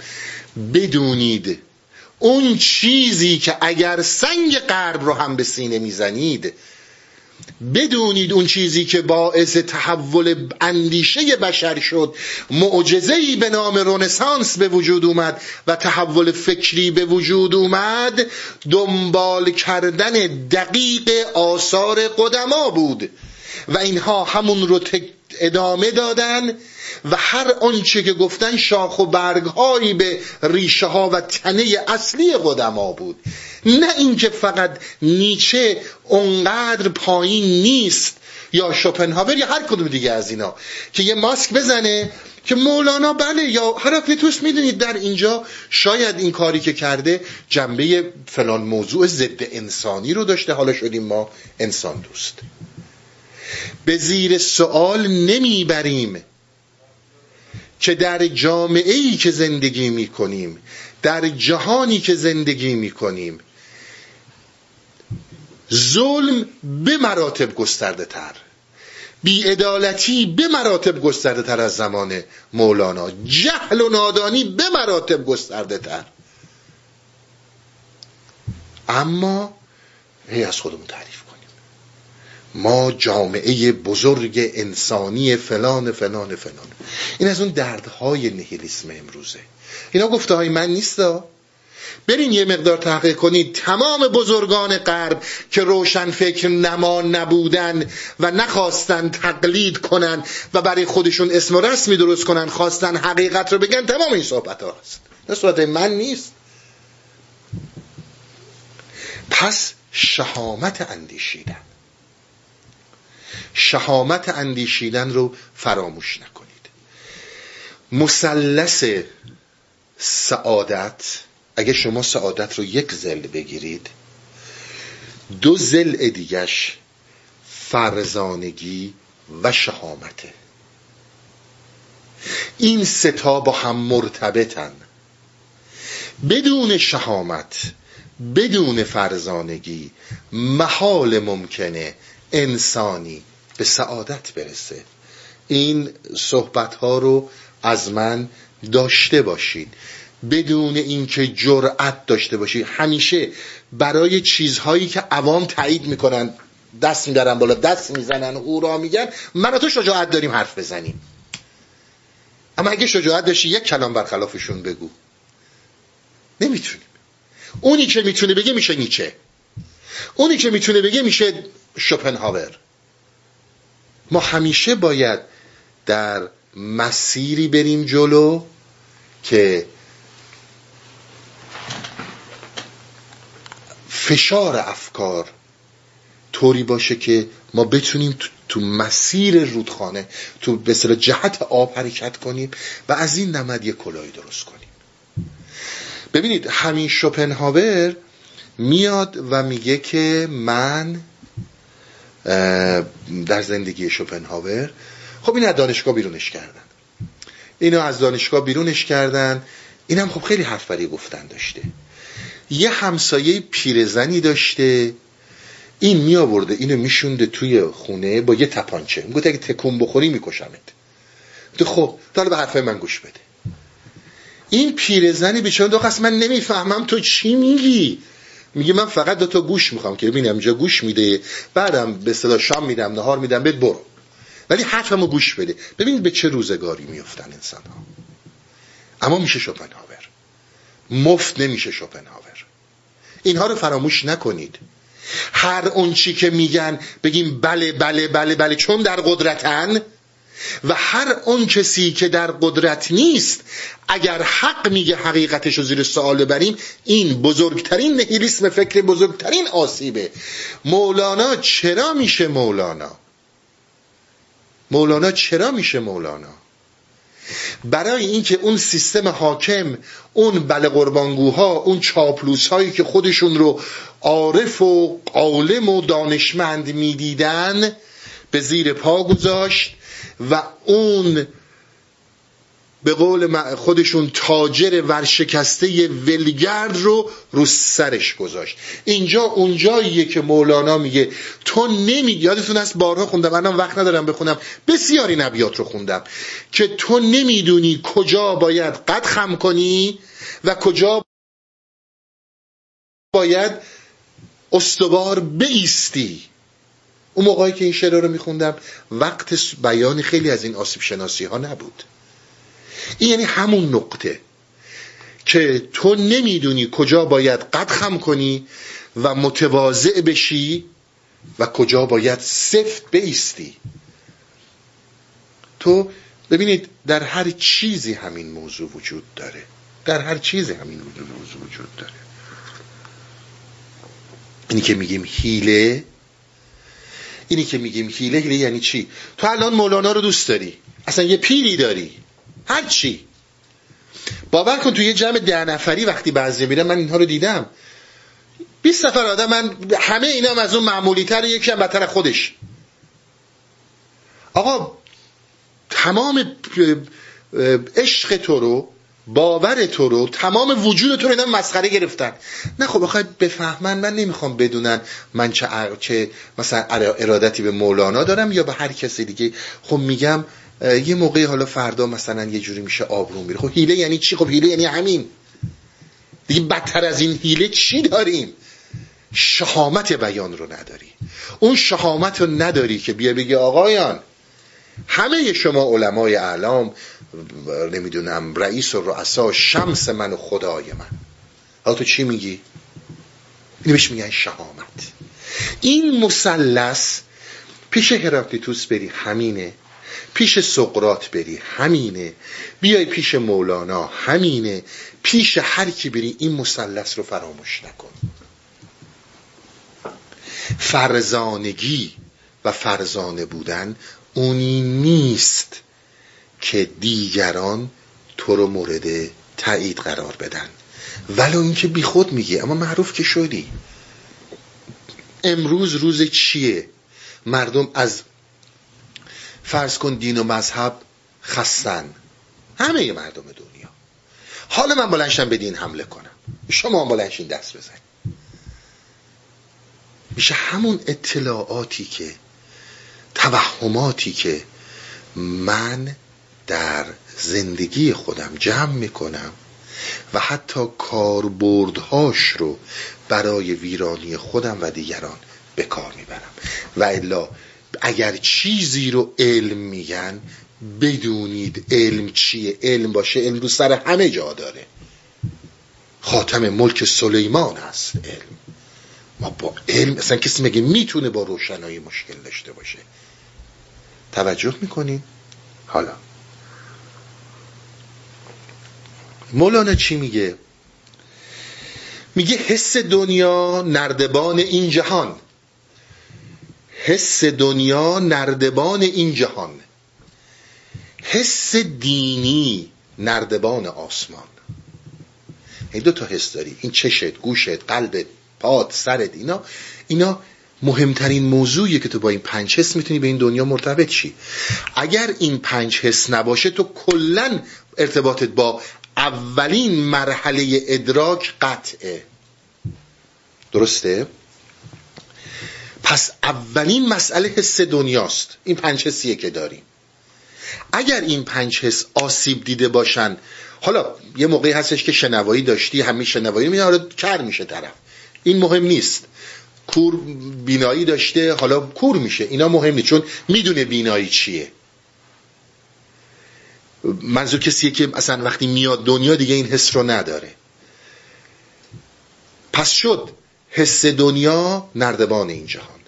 بدونید اون چیزی که اگر سنگ قرب رو هم به سینه می‌زنید بدونید اون چیزی که باعث تحول اندیشه بشر شد. معجزه‌ای به نام رونسانس به وجود اومد و تحول فکری به وجود اومد. دنبال کردن دقیق آثار قدما بود. و اینها همون رو ادامه دادن و هر آنچه که گفتن شاخ و برگهایی به ریشه ها و تنه اصلی قدما بود. نه اینکه فقط نیچه اونقدر پایین نیست یا شوپنهاور یا هر کدوم دیگه از اینا که یه ماسک بزنه که مولانا بله یا هراکلیتوس می‌دونید در اینجا شاید این کاری که کرده جنبه فلان موضوع ضد انسانی رو داشته. حالا شدیم ما انسان دوست. به زیر سوال نمی‌بریم که در جامعه ای که زندگی می کنیم در جهانی که زندگی می کنیم ظلم به مراتب گسترده تر بیعدالتی به مراتب گسترده تر از زمان مولانا جهل و نادانی به مراتب گسترده تر اما هی از خودمون تعریف ما جامعه بزرگ انسانی فلان فلان فلان. این از اون دردهای نهیلیسم امروزه. اینا گفته های من نیستا. برین یه مقدار تحقیق کنید تمام بزرگان غرب که روشن فکر نما نبودن و نخواستن تقلید کنن و برای خودشون اسم و رسمی درست کنن خواستن حقیقت رو بگن تمام این صحبت ها هست. نه صحبت من نیست. پس شهامت اندیشیدن. شهامت اندیشیدن رو فراموش نکنید. مثلث سعادت اگه شما سعادت رو یک زل بگیرید دو زل دیگش فرزانگی و شهامته. این ستا با هم مرتبطن. بدون شهامت بدون فرزانگی محال ممکنه انسانی به سعادت برسه. این صحبت ها رو از من داشته باشید. بدون اینکه جرأت داشته باشید. همیشه برای چیزهایی که عوام تایید می‌کنن دست میدارن بالا دست می‌زنن هورا میگن من تو شجاعت داریم حرف بزنیم. اما اگه شجاعت داشتی یک کلام برخلافشون بگو. نمی‌تونیم. اونی که می‌تونه بگه میشه نیچه. اونی که می‌تونه بگه میشه شوپنهاور. ما همیشه باید در مسیری بریم جلو که فشار افکار طوری باشه که ما بتونیم تو, مسیر رودخانه تو به جهت آب حرکت کنیم و از این نمد یه کلاهی درست کنیم. ببینید همین شوپنهاور میاد و میگه که من در زندگی شوپنهاور. خب این از دانشگاه بیرونش کردن. اینو از دانشگاه بیرونش کردن. اینم خب خیلی حرف گفتن داشته. یه همسایه پیرزنی داشته. این می آورده اینو میشونده توی خونه با یه تپانچه. میگه اگه تکون بخوری میکشمت خب حالا به حرفای من گوش بده. این پیرزنی بیچاره دو من نمی‌فهمم تو چی میگی؟ میگه من فقط دو تا گوش می‌خوام که ببینم اینجا گوش میده بعدم به صدا شام میدم نهار میدم بهت برو. ولی حرفمو گوش بده. ببینید به چه روزگاری میفتن انسان ها اما میشه شوپنهاور. مفت نمیشه شوپنهاور. اینها رو فراموش نکنید. هر اون چی که میگن بگیم بله بله بله بله چون در قدرتن و هر اون کسی که در قدرت نیست اگر حق میگه حقیقتش رو زیر سوال ببریم این بزرگترین نهیلیسم فکر بزرگترین آسیبه. مولانا چرا میشه مولانا؟ مولانا چرا میشه مولانا؟ برای اینکه اون سیستم حاکم اون بله قربانگوها اون چاپلوس هایی که خودشون رو عارف و عالم و دانشمند می‌دیدن به زیر پا گذاشت و اون به قول خودشون تاجر ورشکسته ولگرد رو رو سرش گذاشت. اینجا اونجاییه که مولانا میگه تو نمی یادتون است بارها خوندم الان وقت ندارم بخونم. بسیاری نبیات رو خوندم که تو نمی‌دونی کجا باید قد خم کنی و کجا باید استوار بیستی اون موقعی که این شعر رو میخوندم وقت بیان خیلی از این آسیب شناسی ها نبود. این یعنی همون نقطه که تو نمی‌دونی کجا باید قد خم کنی و متواضع بشی و کجا باید سفت بیستی. تو ببینید در هر چیزی همین موضوع وجود داره. در هر چیزی همین موضوع وجود داره. اینی که میگیم هیله اینی که میگیم هیله هیله یعنی چی؟ تو الان مولانا رو دوست داری. اصلا یه پیری داری. هر چی. باور کن تو یه جمع ده نفری وقتی بعضی میرم من اینها رو دیدم. 20 نفر آدم من همه اینا هم از اون معمولی تر یکی هم بدتر خودش. آقا تمام عشق تو رو باور تو رو تمام وجود تو رو اینا مسخره گرفتن. نه خب بخوای بفهمن من نمی‌خوام بدونن من چه, چه مثلا ارادتی به مولانا دارم یا به هر کسی دیگه. خب میگم یه موقعی حالا فردا مثلا یه جوری میشه آبرو میره. خب هیله یعنی چی؟ خب هیله یعنی همین. دیگه بدتر از این هیله چی داریم؟ شهامت بیان رو نداری. اون شهامت رو نداری که بیا بگی آقایان همه شما علمای اعلام نمی‌دونم رئیس و رؤسا شمس من و خدای من. حالا تو چی میگی؟ اینو بهش میگن شهامت. این مثلث پیش هراکلیتوس بری همینه پیش سقرات بری همینه بیای پیش مولانا همینه پیش هر کی بری این مثلث رو فراموش نکن. فرزانگی و فرزانه بودن اونی نیست. که دیگران تو رو مورد تایید قرار بدن. ولو اینکه بیخود میگی اما معروف که شدی. امروز روز چیه؟ مردم از فرض کن دین و مذهب خستن. همه مردم دنیا. حالا من بلنشم به دین حمله کنم. شما بلنشین دست بزن میشه همون اطلاعاتی که توهماتی که من در زندگی خودم جمع می‌کنم و حتی کاربردهاش رو برای ویرانی خودم و دیگران به کار می‌برم. و الا اگر چیزی رو علم میگن بدونید علم چیه؟ علم باشه علم رو سر همه جا داره. خاتم ملک سلیمان هست علم. ما با علم اصلا کسی مگه می‌تونه با روشنایی مشکل داشته باشه؟ توجه می‌کنین؟ حالا. مولانا چی میگه؟ میگه حس دنیا نردبان این جهان. حس دنیا نردبان این جهان. حس دینی نردبان آسمان. این دو تا حس داری. این چشت گوشت قلبت پاد سرت اینا. اینا مهمترین موضوعیه که تو با این پنج حس می‌تونی به این دنیا مرتبط شی. اگر این پنج حس نباشه تو کلا ارتباطت با اولین مرحله ادراک قطعه. درسته؟ پس اولین مسئله حس دنیاست. این پنج حسیه که داریم. اگر این پنج حس آسیب دیده باشن حالا یه موقعی هستش که شنوایی داشتی همین شنوایی میاره کر میشه طرف. این مهم نیست. کور بینایی داشته حالا کور میشه. اینا مهم نیست چون می‌دونه بینایی چیه. منظور کسیه که اصلا وقتی میاد دنیا دیگه این حس رو نداره. پس شد حس دنیا نردبان این جهان.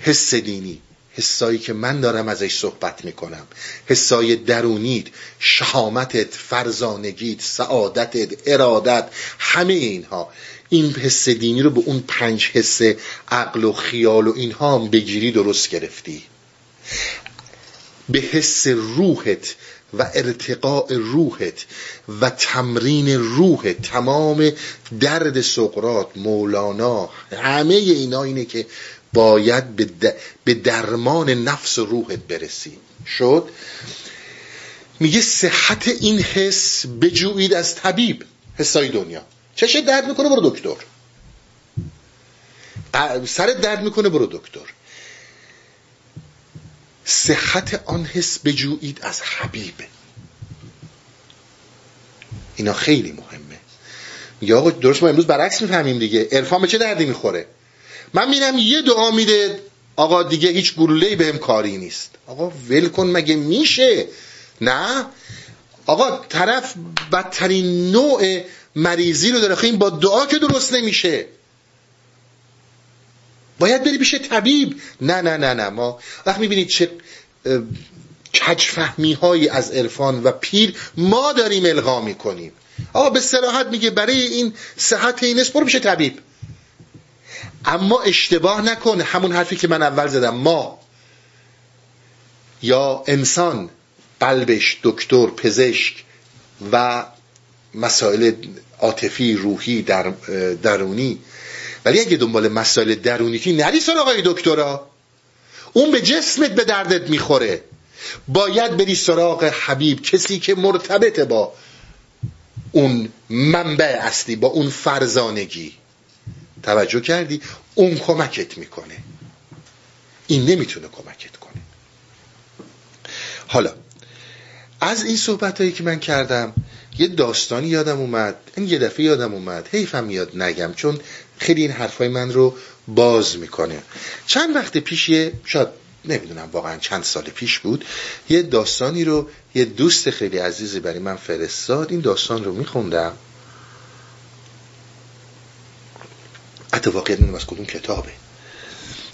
حس دینی حسایی که من دارم ازش صحبت می‌کنم. حسای درونیت شهامتت فرزانگیت سعادتت ارادت همه اینها. این حس دینی رو به اون پنج حس عقل و خیال و اینها هم بگیری درست گرفتی. به حس روحت و ارتقاء روحت و تمرین روح تمام درد سقرات مولانا همه اینا اینه که باید به درمان نفس روحت برسی. شد؟ میگه صحت این حس بجویید از طبیب حسای دنیا. چشه درد می‌کنه برو دکتر. سرت درد می‌کنه برو دکتر. صحت آن حس بجویید از حبیب. اینا خیلی مهمه. یا آقا درست ما امروز برعکس می‌فهمیم دیگه. عرفان به چه دردی می‌خوره؟ من میرم یه دعا میده آقا دیگه هیچ گلوله بهم کاری نیست. آقا ول کن مگه میشه؟ نه. آقا طرف بدترین نوع مریضی رو داره. این با دعا که درست نمیشه. باید بری پیش طبیب. نه نه نه نه. ما وقت می‌بینید چه کجفهمی هایی از عرفان و پیر ما داریم الغا می‌کنیم. آقا به سراحت میگه برای این صحت این برو پیش طبیب. اما اشتباه نکن همون حرفی که من اول زدم. ما یا انسان قلبش دکتر پزشک و مسائل عاطفی روحی در درونی ولی اگه دنبال مسائل درونیتی نری سراغ دکترا. اون به جسمت به دردت می‌خوره. باید بری سراغ حبیب کسی که مرتبط با اون منبع اصلی با اون فرزانگی. توجه کردی؟ اون کمکت می‌کنه. این نمی‌تونه کمکت کنه. حالا از این صحبت هایی که من کردم یه داستانی یادم اومد این یه دفعه یادم اومد. حیفم یاد نگم چون خیلی این حرفای من رو باز می‌کنه. چند وقت پیش یه شاید نمی‌دونم واقعا چند سال پیش بود یه داستانی رو یه دوست خیلی عزیزی برای من فرستاد. این داستان رو میخوندم. حتی واقعا نمی‌دونم از کدوم کتابه.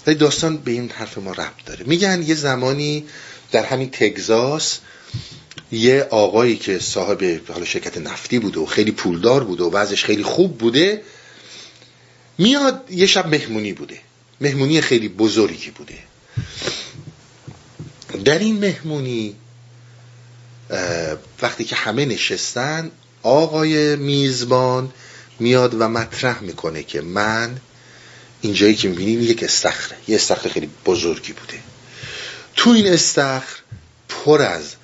ولی داستان به این حرف ما ربط داره. میگن یه زمانی در همین تگزاس یه آقایی که صاحب حالا شرکت نفتی بوده و خیلی پولدار بوده و وضعش خیلی خوب بوده میاد یه شب مهمونی بوده. مهمونی خیلی بزرگی بوده. در این مهمونی وقتی که همه نشستن آقای میزبان میاد و مطرح می‌کنه که من اینجایی که می‌بینین یک استخره یه استخر خیلی بزرگی بوده. تو این استخر پر از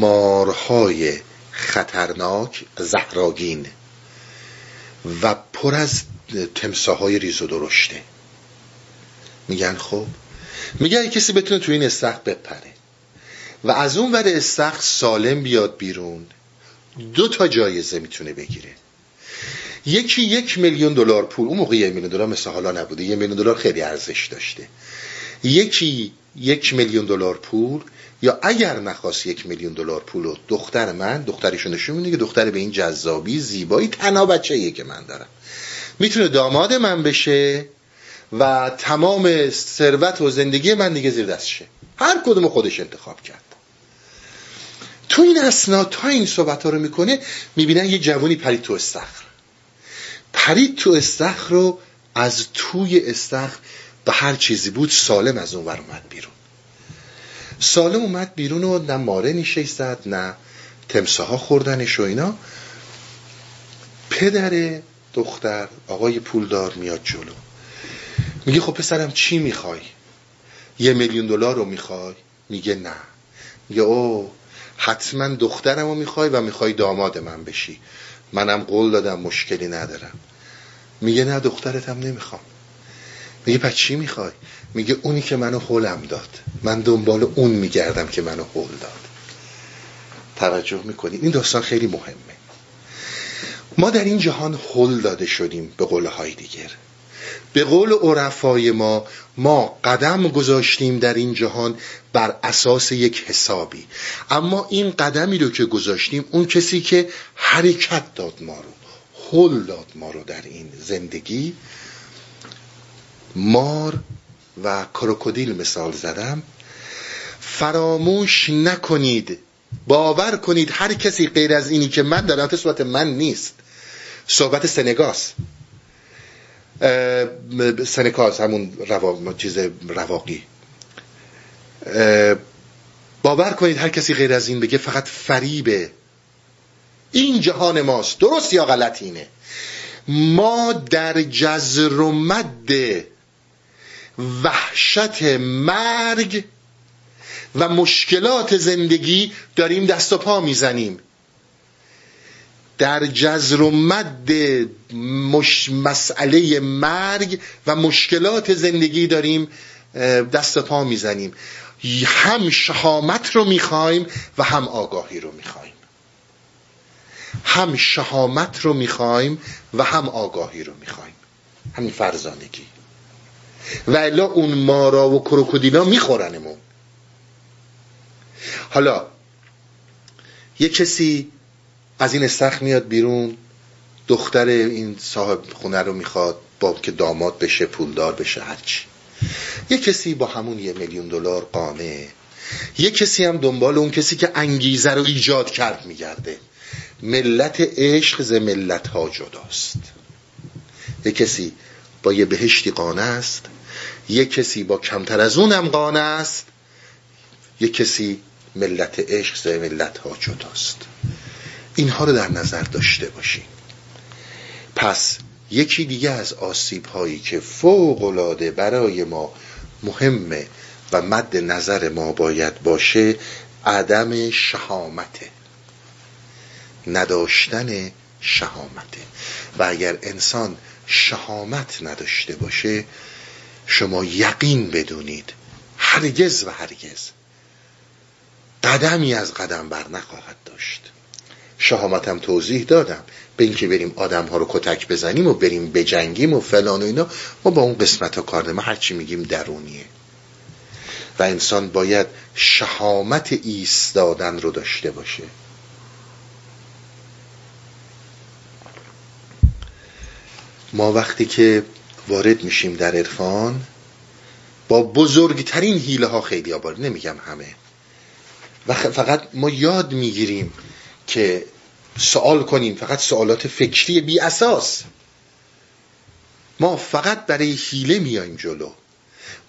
مارهای خطرناک زهراگین و پر از تمساهای ریز و درشته. میگن خب میگن کسی بتونه تو این استخر بپره و از اون ور استخر سالم بیاد بیرون دو تا جایزه می‌تونه بگیره. یکی یک میلیون دلار پول اون موقع یک میلیون دلار مثل حالا نبوده یک میلیون دلار خیلی ارزش داشته. یکی یک میلیون دلار پول یا اگر نخواست یک میلیون دلار پول و دختر من دخترشون نشون میده که دختر به این جذابی زیبایی تنها بچه که من دارم. می‌تونه داماد من بشه و تمام ثروت و زندگی من دیگه زیر دستشه هر کدوم خودش انتخاب کرد. تو این اسنا تا این صحبت ها رو می‌کنه می‌بینن یه جوانی پرید تو استخر. پرید تو استخر رو از توی استخر به هر چیزی بود سالم از اون ور اومد بیرون. سالم اومد بیرون و نه ماره نیشه نه تمساها خوردنش و اینا. پدر دختر آقای پولدار میاد جلو. میگه خب پسرم چی می‌خوای؟ یه میلیون دلار رو می‌خوای؟ میگه نه. میگه او حتما دخترم رو می‌خوای و می‌خوای داماد من بشی. منم قول دادم مشکلی ندارم. میگه نه دخترتم نمی‌خوام. میگه پس چی می‌خوای؟ میگه اونی که منو حولم داد. من دنبال اون میگردم که منو حول داد. توجه می‌کنید این داستان خیلی مهمه. ما در این جهان حل داده شدیم به قول های دیگر. به قول عرفای ما ما قدم گذاشتیم در این جهان بر اساس یک حسابی. اما این قدمی رو که گذاشتیم اون کسی که حرکت داد ما رو حل داد ما رو در این زندگی مار و کروکودیل مثال زدم. فراموش نکنید باور کنید هر کسی غیر از اینی که من دارم صورت من نیست. صحبت سنگاس. سنکاس همون روا... چیز رواقی. باور کنید هر کسی غیر از این بگه فقط فریبه این جهان ماست. درست یا غلط اینه. ما در جزر و مد وحشت مرگ و مشکلات زندگی داریم دست و پا می‌زنیم. در جزر و مد مش... مسئله مرگ و مشکلات زندگی داریم دست پا می‌زنیم. هم شهامت رو می‌خوایم و هم آگاهی رو می‌خوایم. هم شهامت رو می‌خوایم و هم آگاهی رو می‌خوایم. همین فرزانگی. و الا اون مارا و کروکودیلا میخورنمون. حالا یه کسی از این استخ میاد بیرون دختر این صاحب خونه رو می‌خواد با که داماد بشه پولدار بشه هرچی یه کسی با همون یه میلیون دلار قانه یه کسی هم دنبال اون کسی که انگیزه رو ایجاد کرد میگرده. ملت عشق ز ملت ها جداست. یه کسی با یه بهشتی قانه است. یه کسی با کمتر از اونم قانه است. یه کسی ملت عشق ز ملت ها جداست. اینها رو در نظر داشته باشیم. پس یکی دیگه از آسیب هایی که فوق العاده برای ما مهمه و مد نظر ما باید باشه عدم شهامته. نداشتن شهامته. و اگر انسان شهامت نداشته باشه شما یقین بدونید هرگز و هرگز قدمی از قدم بر نخواهد داشت. شهامتم توضیح دادم. به اینکه بریم آدم ها رو کتک بزنیم و بریم بجنگیم و فلان و اینا ما با اون قسمت ها کار ما هرچی میگیم درونیه. و انسان باید شهامت ایستادن رو داشته باشه. ما وقتی که وارد میشیم در عرفان با بزرگترین حیله ها خیلی آبار نمیگم همه. و فقط ما یاد می‌گیریم که سوال کنیم فقط سوالات فکری بی اساس. ما فقط برای حیله میایم جلو.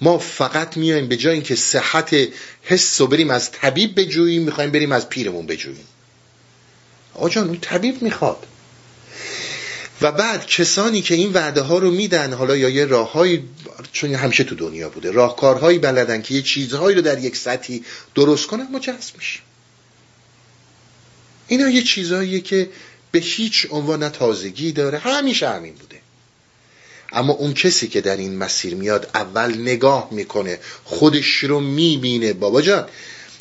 ما فقط میایم به جای اینکه صحت حس رو بریم از طبیب بجوییم می‌خوایم بریم از پیرمون بجوییم. آقا اون طبیب می‌خواد. و بعد کسانی که این وعده ها رو میدن حالا یا یه راههایی چون همیشه تو دنیا بوده راهکارهایی بلدن که یه چیزهایی رو در یک سطحی درست کنن ما جذب میشیم اینا یه چیزهاییه که به هیچ عنوان تازگی داره همیشه همین بوده. اما اون کسی که در این مسیر میاد اول نگاه می‌کنه خودش رو می‌بینه. بابا جان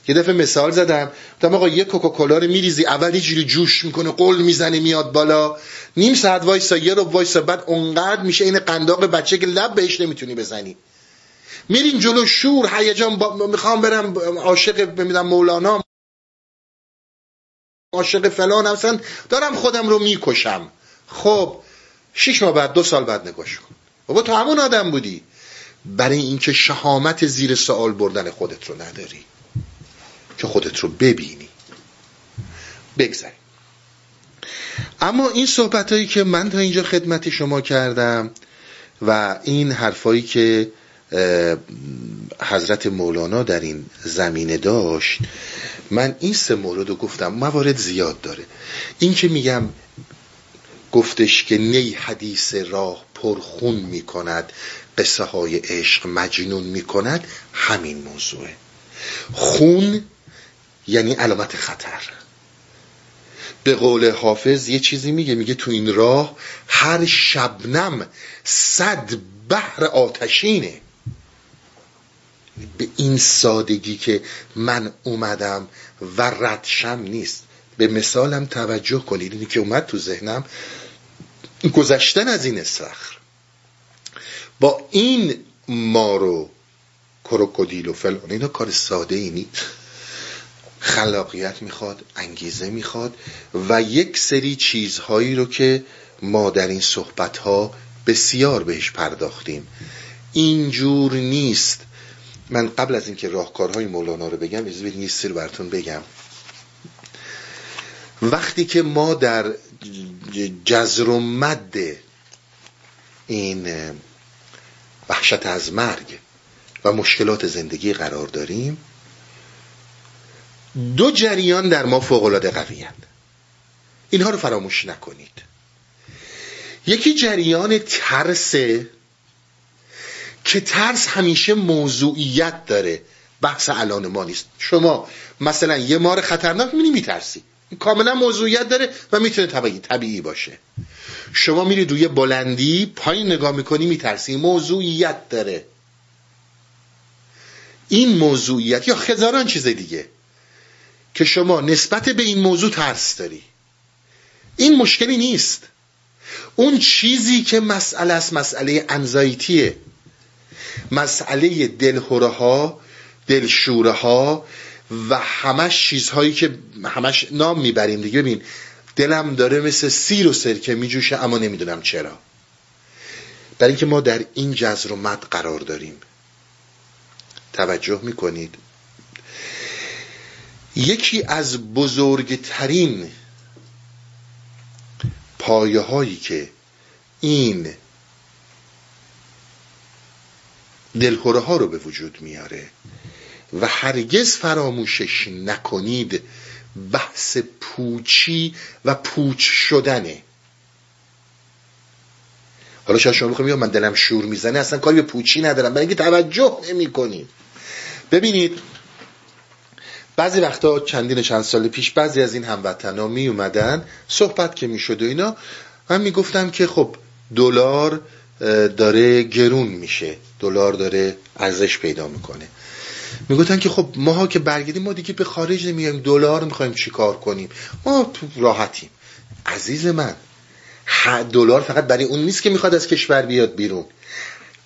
یه دفعه مثال زدم. گفتم آقا یه کوکاکولا رو میریزی اول یه جوش می‌کنه قل می‌زنه میاد بالا. نیم ساعت وایسا یه رو وایسا بعد اونقدر میشه این قنداق بچه که لب بهش نمی‌تونی بزنی. میرین جلو شور هیجان با... می‌خوام برم عاشق بمیدم مولانا. عاشق فلان اصلا دارم خودم رو می‌کشم. خب شش ماه بعد دو سال بعد نگاش کن. بابا تو همون آدم بودی. برای اینکه شهامت زیر سوال بردن خودت رو نداری. که خودت رو ببینی. بگذاریم اما این صحبت هایی که من تا اینجا خدمت شما کردم و این حرفایی که حضرت مولانا در این زمینه داشت من این سه مورد رو گفتم موارد زیاد داره. این که میگم گفتش که نی حدیث راه پرخون می‌کند قصه های عشق مجنون می‌کند همین موضوعه. خون یعنی علامت خطر. به قول حافظ یه چیزی میگه میگه تو این راه هر شبنم صد بحر آتشینه. به این سادگی که من اومدم و ردشم نیست. به مثالم توجه کنید اینی که اومد تو ذهنم گذشتن از این استخر با این مارو کروکودیل و فلان اینا کار ساده ای نیست. خلاقیت می‌خواد انگیزه می‌خواد و یک سری چیزهایی رو که ما در این صحبت ها بسیار بهش پرداختیم. اینجور نیست. من قبل از اینکه راهکارهای مولانا رو بگم از بدین یه براتون بگم. وقتی که ما در جزر و مد این وحشت از مرگ و مشکلات زندگی قرار داریم دو جریان در ما فوقالعاده قوی اینها رو فراموش نکنید. یکی جریان ترسه که ترس همیشه موضوعیت داره. بحث الان ما نیست. شما مثلا یه مار خطرناک می‌بینی میترسی. کاملا موضوعیت داره و می‌تونه طبیعی, طبیعی باشه. شما میری روی بلندی پایین نگاه می‌کنی میترسی. موضوعیت داره. این موضوعیت یا هزاران چیز دیگه که شما نسبت به این موضوع ترس داری. این مشکلی نیست. اون چیزی که مسئله است مسئله انزایتیه مسئله دلهوره ها دلشوره ها و همش چیزهایی که همش نام می‌بریم دیگه. ببین دلم داره مثل سیر و سرکه میجوشه اما نمی‌دونم چرا. برای اینکه ما در این جزر و مد قرار داریم. توجه می‌کنید. یکی از بزرگترین پایه هایی که این دلخوره ها رو به وجود میاره و هرگز فراموشش نکنید بحث پوچی و پوچ شدنه. حالا شاید شما بخواید من دلم شور می‌زنه اصلا کاری به پوچی ندارم برای اینکه توجه نمی ببینید بعضی وقتا چندین چند سال پیش بعضی از این هموطنا می اومدن صحبت که می‌شد و اینا من می‌گفتم که خب دلار داره گرون میشه. دلار داره ارزش پیدا می‌کنه. می‌گفتن که خب ماها که برگردیم ما دیگه به خارج نمیایم. دلار می‌خوایم چیکار کنیم؟ ما راحتیم. عزیز من دلار فقط برای اون نیست که می‌خواد از کشور بیاد بیرون.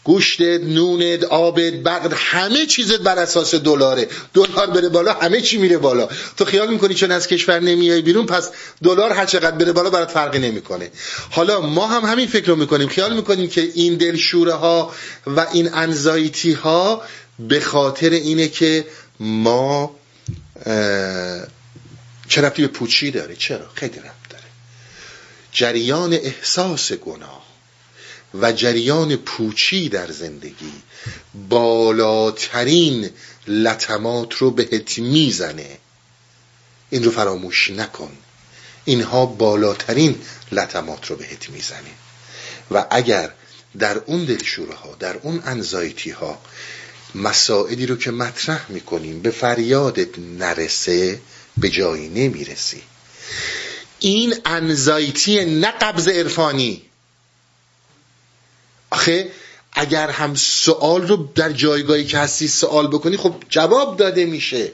گوشتت نونت آبت برق همه چیزت بر اساس دلاره. دلار بره بالا همه چی میره بالا. تو خیال می‌کنی چون از کشور نمیای بیرون پس دلار هر چقدر بره بالا برات فرقی نمی‌کنه. حالا ما هم همین فکر رو می‌کنیم. خیال می‌کنیم که این دلشوره ها و این انزایتی ها به خاطر اینه که ما چه به پوچی داره؟ چرا؟ خیلی ربط داره. جریان احساس گناه. و جریان پوچی در زندگی بالاترین لطمات رو بهت می‌زنه. این رو فراموش نکن. اینها بالاترین لطمات رو بهت می‌زنه. و اگر در اون دلشوره ها در اون انزایتی ها مسائلی رو که مطرح می‌کنیم به فریادت نرسه به جایی نمی‌رسی. این انزایتی نه قبض عرفانی آخه اگر هم سوال رو در جایگاهی که هستی سوال بکنی خب جواب داده میشه.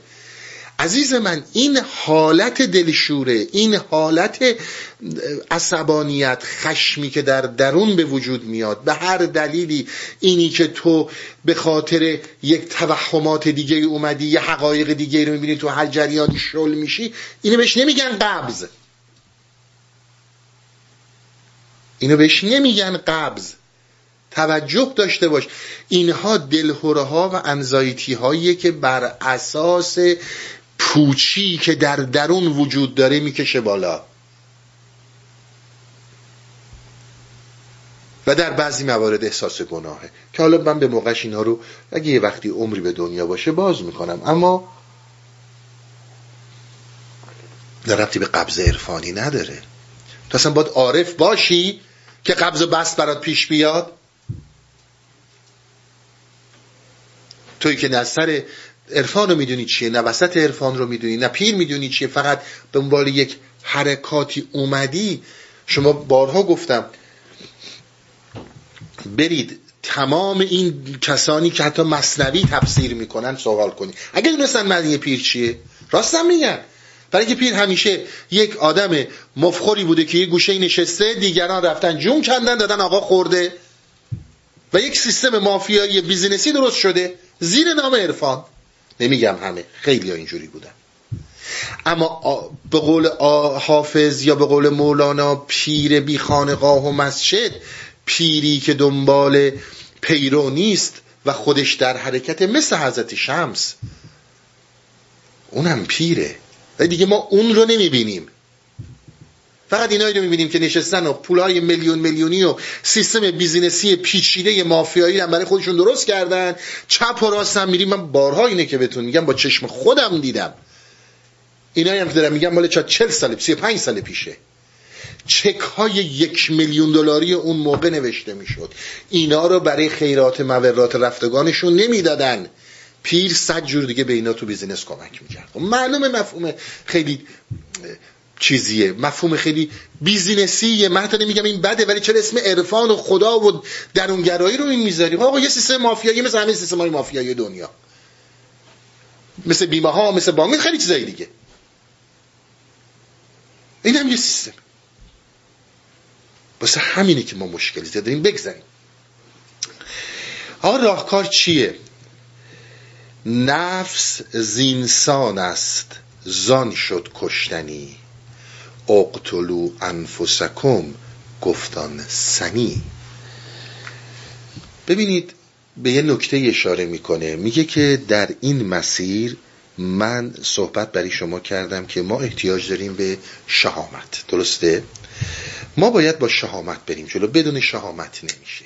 عزیز من این حالت دلشوره این حالت عصبانیت خشمی که در درون به وجود میاد به هر دلیلی اینی که تو به خاطر یک توهمات دیگه اومدی یه حقایق دیگه رو می‌بینی تو هر جریانی شل میشی اینو بهش نمیگن قبض. اینو بهش نمیگن قبض. توجه داشته باش. اینها دلهوره ها و انزایتی هایی که بر اساس پوچی که در درون وجود داره می‌کشه بالا. و در بعضی موارد احساس گناهه. که حالا من به موقعش اینها رو اگه یه وقتی عمری به دنیا باشه باز می‌کنم. اما در ربطی به قبض عرفانی نداره. تو اصلا باید عارف باشی که قبض و بست برات پیش بیاد. توی که نه سر عرفان رو می‌دونی چیه نه وسط عرفان رو می‌دونی نه پیر می‌دونی چیه فقط عنوان یک حرکاتی اومدی. شما بارها گفتم برید تمام این کسانی که حتی مصنوی تفسیر می‌کنن سوال کنید اگه دونستن معنی پیر چیه؟ راستم میگن برای که پیر همیشه یک آدم مفت‌خوری بوده که یه گوشه نشسته دیگران رفتن جون کندن دادن آقا خورده. و یک سیستم مافیایی business ی درست شده. زیر نام عرفان. نمیگم همه. خیلی ها اینجوری بودن. اما به قول حافظ یا به قول مولانا پیر بی خانقاه و مسجد پیری که دنبال پیرو نیست و خودش در حرکت مثل حضرت شمس. اونم پیره. و دیگه ما اون رو نمی‌بینیم. فقط اینایی رو می‌بینیم که نشستن و پولهای میلیون میلیونی و سیستم بیزینسی پیچیده مافیایی هم برای خودشون درست کردن. چپ و راست هم میریم. من بارها اینه که بهتون میگم با چشم خودم دیدم. اینایی هم که دارم میگم مال چه 40 سال 35 سال پیشه. چک های یک میلیون دلاری اون موقع نوشته می‌شد. اینا رو برای خیرات مورات رفتگانشون نمی‌دادن. پیر صد جور دیگه به اینا تو business کمک می‌کرد. خب معلومه مفهوم خیلی چیزیه. مفهوم خیلی business یه. من حتی نمیگم این بده ولی چرا اسم عرفان و خدا و درونگرایی رو این می‌ذاری آقا یه سیستم مافیایی مثل همین سیستم های مافیایی دنیا. مثل بیمه ها مثل بانک خیلی چیزایی دیگه. این هم یه سیستم. واسه همینه که ما مشکلی داریم. بگذاریم. آقا راهکار چیه؟ نفس زینسان است. زان شد کشتنی. اقتلو انفسکم گفتان سنی. ببینید به یه نکته اشاره می‌کنه. میگه که در این مسیر من صحبت برای شما کردم که ما احتیاج داریم به شهامت. درسته؟ ما باید با شهامت بریم جلو. بدون شهامت نمیشه.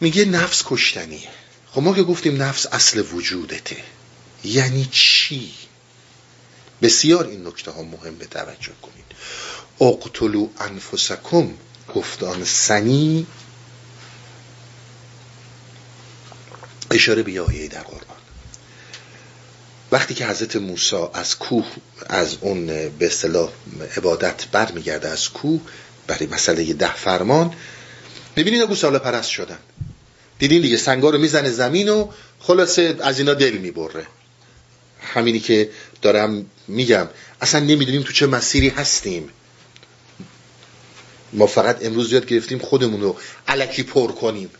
میگه نفس کشتنیه خب ما که گفتیم نفس اصل وجودته. یعنی چی؟ بسیار این نکته ها مهم به توجه کنید. اقتلو انفسکم گفتان سنی. اشاره به آیه در قرآن. وقتی که حضرت موسی از کوه از اون به اصطلاح عبادت برمیگرده از کوه برای مسئله ده فرمان ببینید ابو ساله پرست شدن. دیدین دیگه سنگا رو می‌زنه زمین و خلاصه از اینا دل می‌بره. همینی که دارم میگم. اصلا نمی‌دونیم تو چه مسیری هستیم. ما فقط امروز یاد گرفتیم خودمون رو علکی پر کنیم.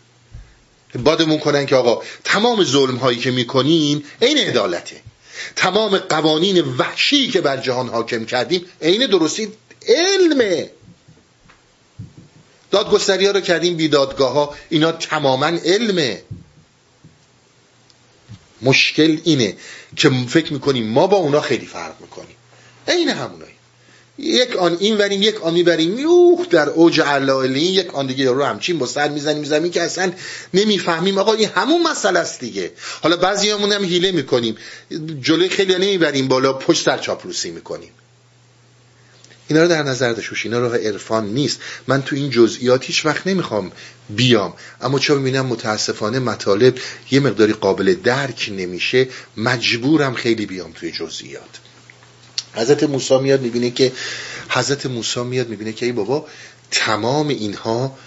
بادمون کنن که آقا تمام ظلم هایی که می‌کنین عین عدالته. تمام قوانین وحشی که بر جهان حاکم کردیم عین درستی علمه. دادگستری ها رو کردیم بیدادگاه ها اینا تماما علمه. مشکل اینه که فکر می‌کنیم ما با اونا خیلی فرق می‌کنیم. عین همونایی. یک آن این وریم یک آن می‌بریم یوخ در اوج علالی یک آن دیگه رو همچین با سر می‌زنیم زمین که اصلا نمی‌فهمیم. آقا این همون مسئله است دیگه. حالا بعضی همون هم هیله می‌کنیم. جلوی خیلی نمی‌بریم بالا پشت در چاپلوسی می‌کنیم. اینا رو در نظر داشت. اینا راه عرفان نیست. من تو این جزئیات هیچ وقت نمی‌خوام بیام. اما چون می‌بینم متاسفانه مطالب یه مقداری قابل درک نمیشه مجبورم خیلی بیام توی جزئیات. حضرت موسی میاد می‌بینه که حضرت موسی میاد می‌بینه که ای بابا تمام اینها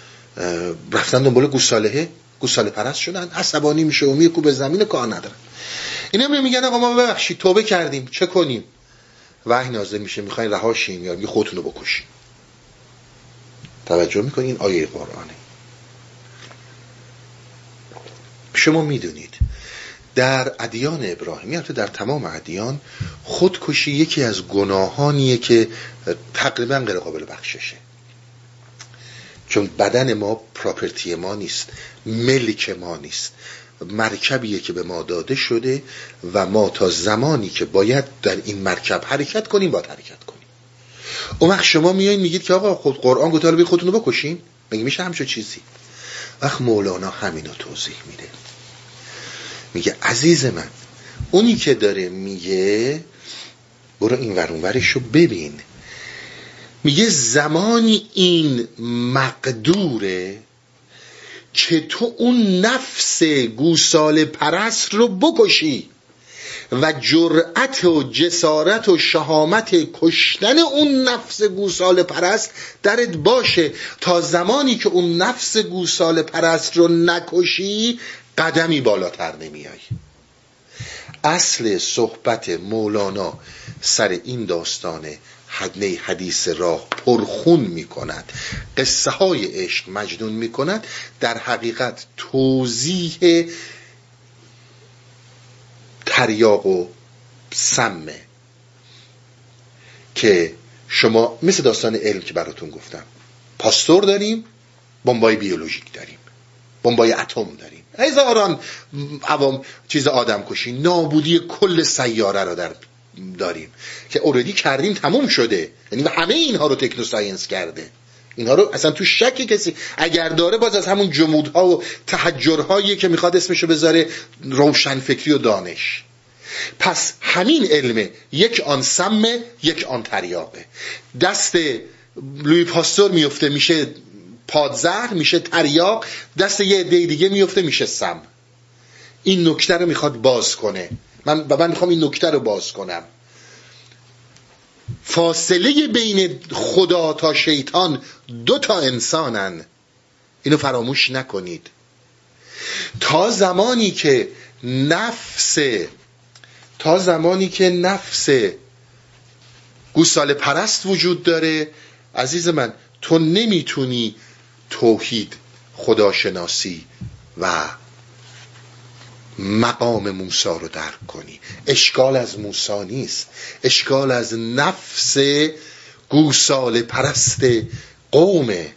رفتن دنبال گوساله. گوساله پرست شدن. عصبانی میشه و به زمین کار ندارن اینا میگن آقا ما ببخشید توبه کردیم. چه کنیم؟ وحی نازل میشه می‌خواین رهاشین یا خودتون رو بکشین. توجه می‌کنین این آیه قرآنه. شما می‌دونید در ادیان ابراهیمی البته در تمام ادیان خودکشی یکی از گناهانیه که تقریبا غیر قابل بخششه. چون بدن ما پراپرتی ما نیست ملک ما نیست. مرکبیه که به ما داده شده و ما تا زمانی که باید در این مرکب حرکت کنیم باید حرکت کنیم. اون وقت شما میایین میگید که آقا خود قرآن گفته حالا خودتون رو بکشین. مگه میشه همچه چیزی؟ وقت مولانا همینو توضیح میده. میگه عزیز من اونی که داره میگه برو این ورونورش رو ببین. میگه زمانی این مقدوره که تو اون نفس گوسال پرست رو بکشی و جرأت و جسارت و شهامت کشتن اون نفس گوسال پرست درت باشه. تا زمانی که اون نفس گوسال پرست رو نکشی قدمی بالاتر نمیای. اصل صحبت مولانا سر این داستانه حدنه حدیث راه پرخون می کند قصه های عشق مجنون می کند در حقیقت توضیح تریاق و سمه که شما مثل داستان علم که براتون گفتم پاستور داریم بمبای بیولوژیک داریم بمبای اتم داریم. هزاران عوام چیز آدم کشی نابودی کل سیاره رو در داریم. که اوردی کردیم تموم شده. یعنی همه اینها رو تکنو ساینس کرده. اینها رو اصلا تو شک کسی اگر داره باز از همون جمودها و تحجرهایی که می‌خواد اسمشو بذاره روشن فکری و دانش. پس همین علمه یک آن سمه یک آن تریاقه. دست لوی پاستور میفته میشه پادزهر میشه تریاق. دست یه عده دیگه میفته میشه سم. این نکته رو می‌خواد باز کنه. من و من می‌خوام این نکته رو باز کنم. فاصله بین خدا تا شیطان دو تا انسانن. اینو فراموش نکنید. تا زمانی که نفس تا زمانی که نفس گوساله پرست وجود داره عزیز من تو نمی‌تونی توحید خداشناسی و مقام موسی رو درک کنی. اشکال از موسی نیست. اشکال از نفس گوسال پرست قومه.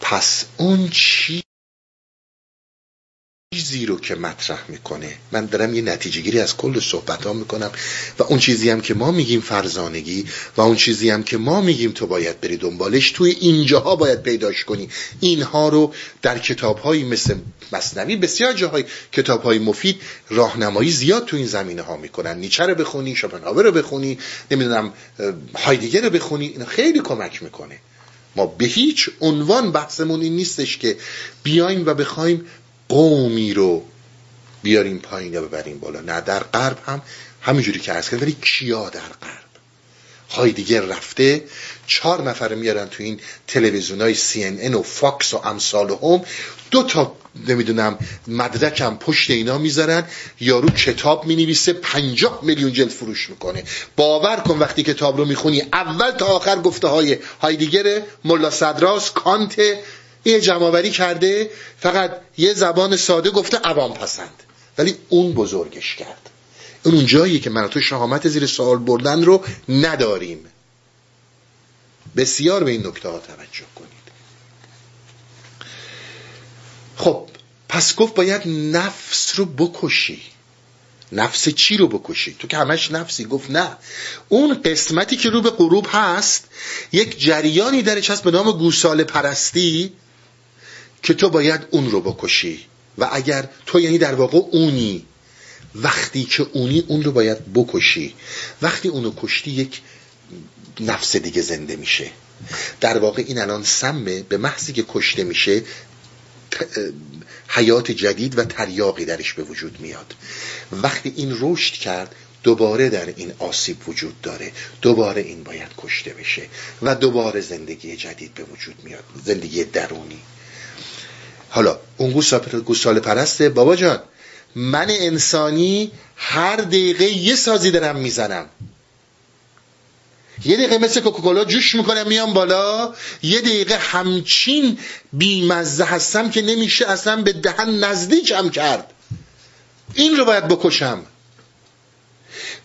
پس اون چی چیزی رو که مطرح می‌کنه. من دارم یه نتیجه گیری از کل صحبت ها می‌کنم و اون چیزی هم که ما میگیم فرزانگی و اون چیزی هم که ما میگیم تو باید بری دنبالش توی اینجاها باید پیداش کنی. اینها رو در کتاب هایی مثل مصنوی بسیار جاهای کتاب های مفید راهنمایی زیاد تو این زمینه ها می‌کنن. نیچه رو بخونی شوپنهاور رو بخونی نمی‌دونم هایدگر رو بخونی اینا خیلی کمک می‌کنه. ما به هیچ عنوان بحثمون این نیستش که بیایم و بخوایم قومی رو بیاریم پایین یا ببریم بالا. نه در غرب هم همینجوری که عرض کرد ولی کیا در غرب؟ های دیگه رفته چهار نفر میارن تو این تلویزیون های CNN و Fox و امثالهم. دو تا نمی‌دونم مدرکم پشت اینا می‌ذارن یارو کتاب می‌نویسه پنجاه میلیون جلد فروش می‌کنه. باور کن وقتی کتاب رو می‌خونی اول تا آخر گفته های هایدگر ملا صدراس کانت این جمعوری کرده فقط یه زبان ساده گفته عوام پسند. ولی اون بزرگش کرد. اون اون جایی که من تو شهامت زیر سوال بردن رو نداریم. بسیار به این نکته ها توجه کنید. خب پس گفت باید نفس رو بکشی. نفس چی رو بکشی؟ تو که همش نفسی گفت نه. اون قسمتی که رو به غروب هست یک جریانی درش هست به نام گوساله پرستی. که تو باید اون رو بکشی. و اگر تو یعنی در واقع اونی وقتی که اونی اون رو باید بکشی. وقتی اونو کشتی یک نفس دیگه زنده میشه. در واقع این الان سمه به محضی که کشته میشه حیات جدید و تریاقی درش به وجود میاد. وقتی این رشد کرد دوباره در این آسیب وجود داره. دوباره این باید کشته بشه. و دوباره زندگی جدید به وجود میاد. زندگی درونی. حالا اون گوساله پرسته بابا جان من انسانی هر دقیقه یه سازی دارم می‌زنم. یه دقیقه مثل کوکاکولا جوش می‌کنم میام بالا یه دقیقه همچین بیمزه هستم که نمیشه اصلا به دهن نزدیکم کرد. این رو باید بکشم.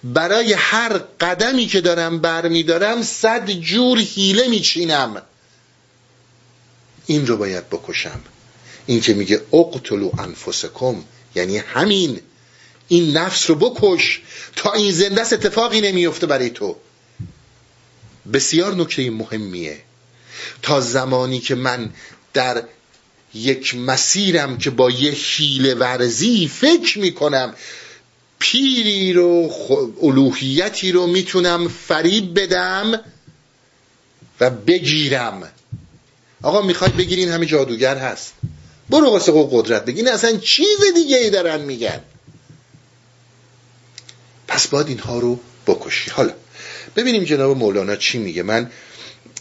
برای هر قدمی که دارم برمیدارم صد جور حیله میچینم. این رو باید بکشم. این که میگه اقتلو انفسکم یعنی همین. این نفس رو بکش تا این زنده اتفاقی نمیفته برای تو. بسیار نکته مهمیه. تا زمانی که من در یک مسیرم که با یه حیله ورزی فکر می‌کنم پیری رو الوهیتی رو می‌تونم فریب بدم و بگیرم. آقا می‌خوای بگیرین همه جادوگر هست. برو واسه قدرت بگین اصلا چیز دیگه ای دارن میگن. پس باید اینها رو بکشی. حالا ببینیم جناب مولانا چی میگه. من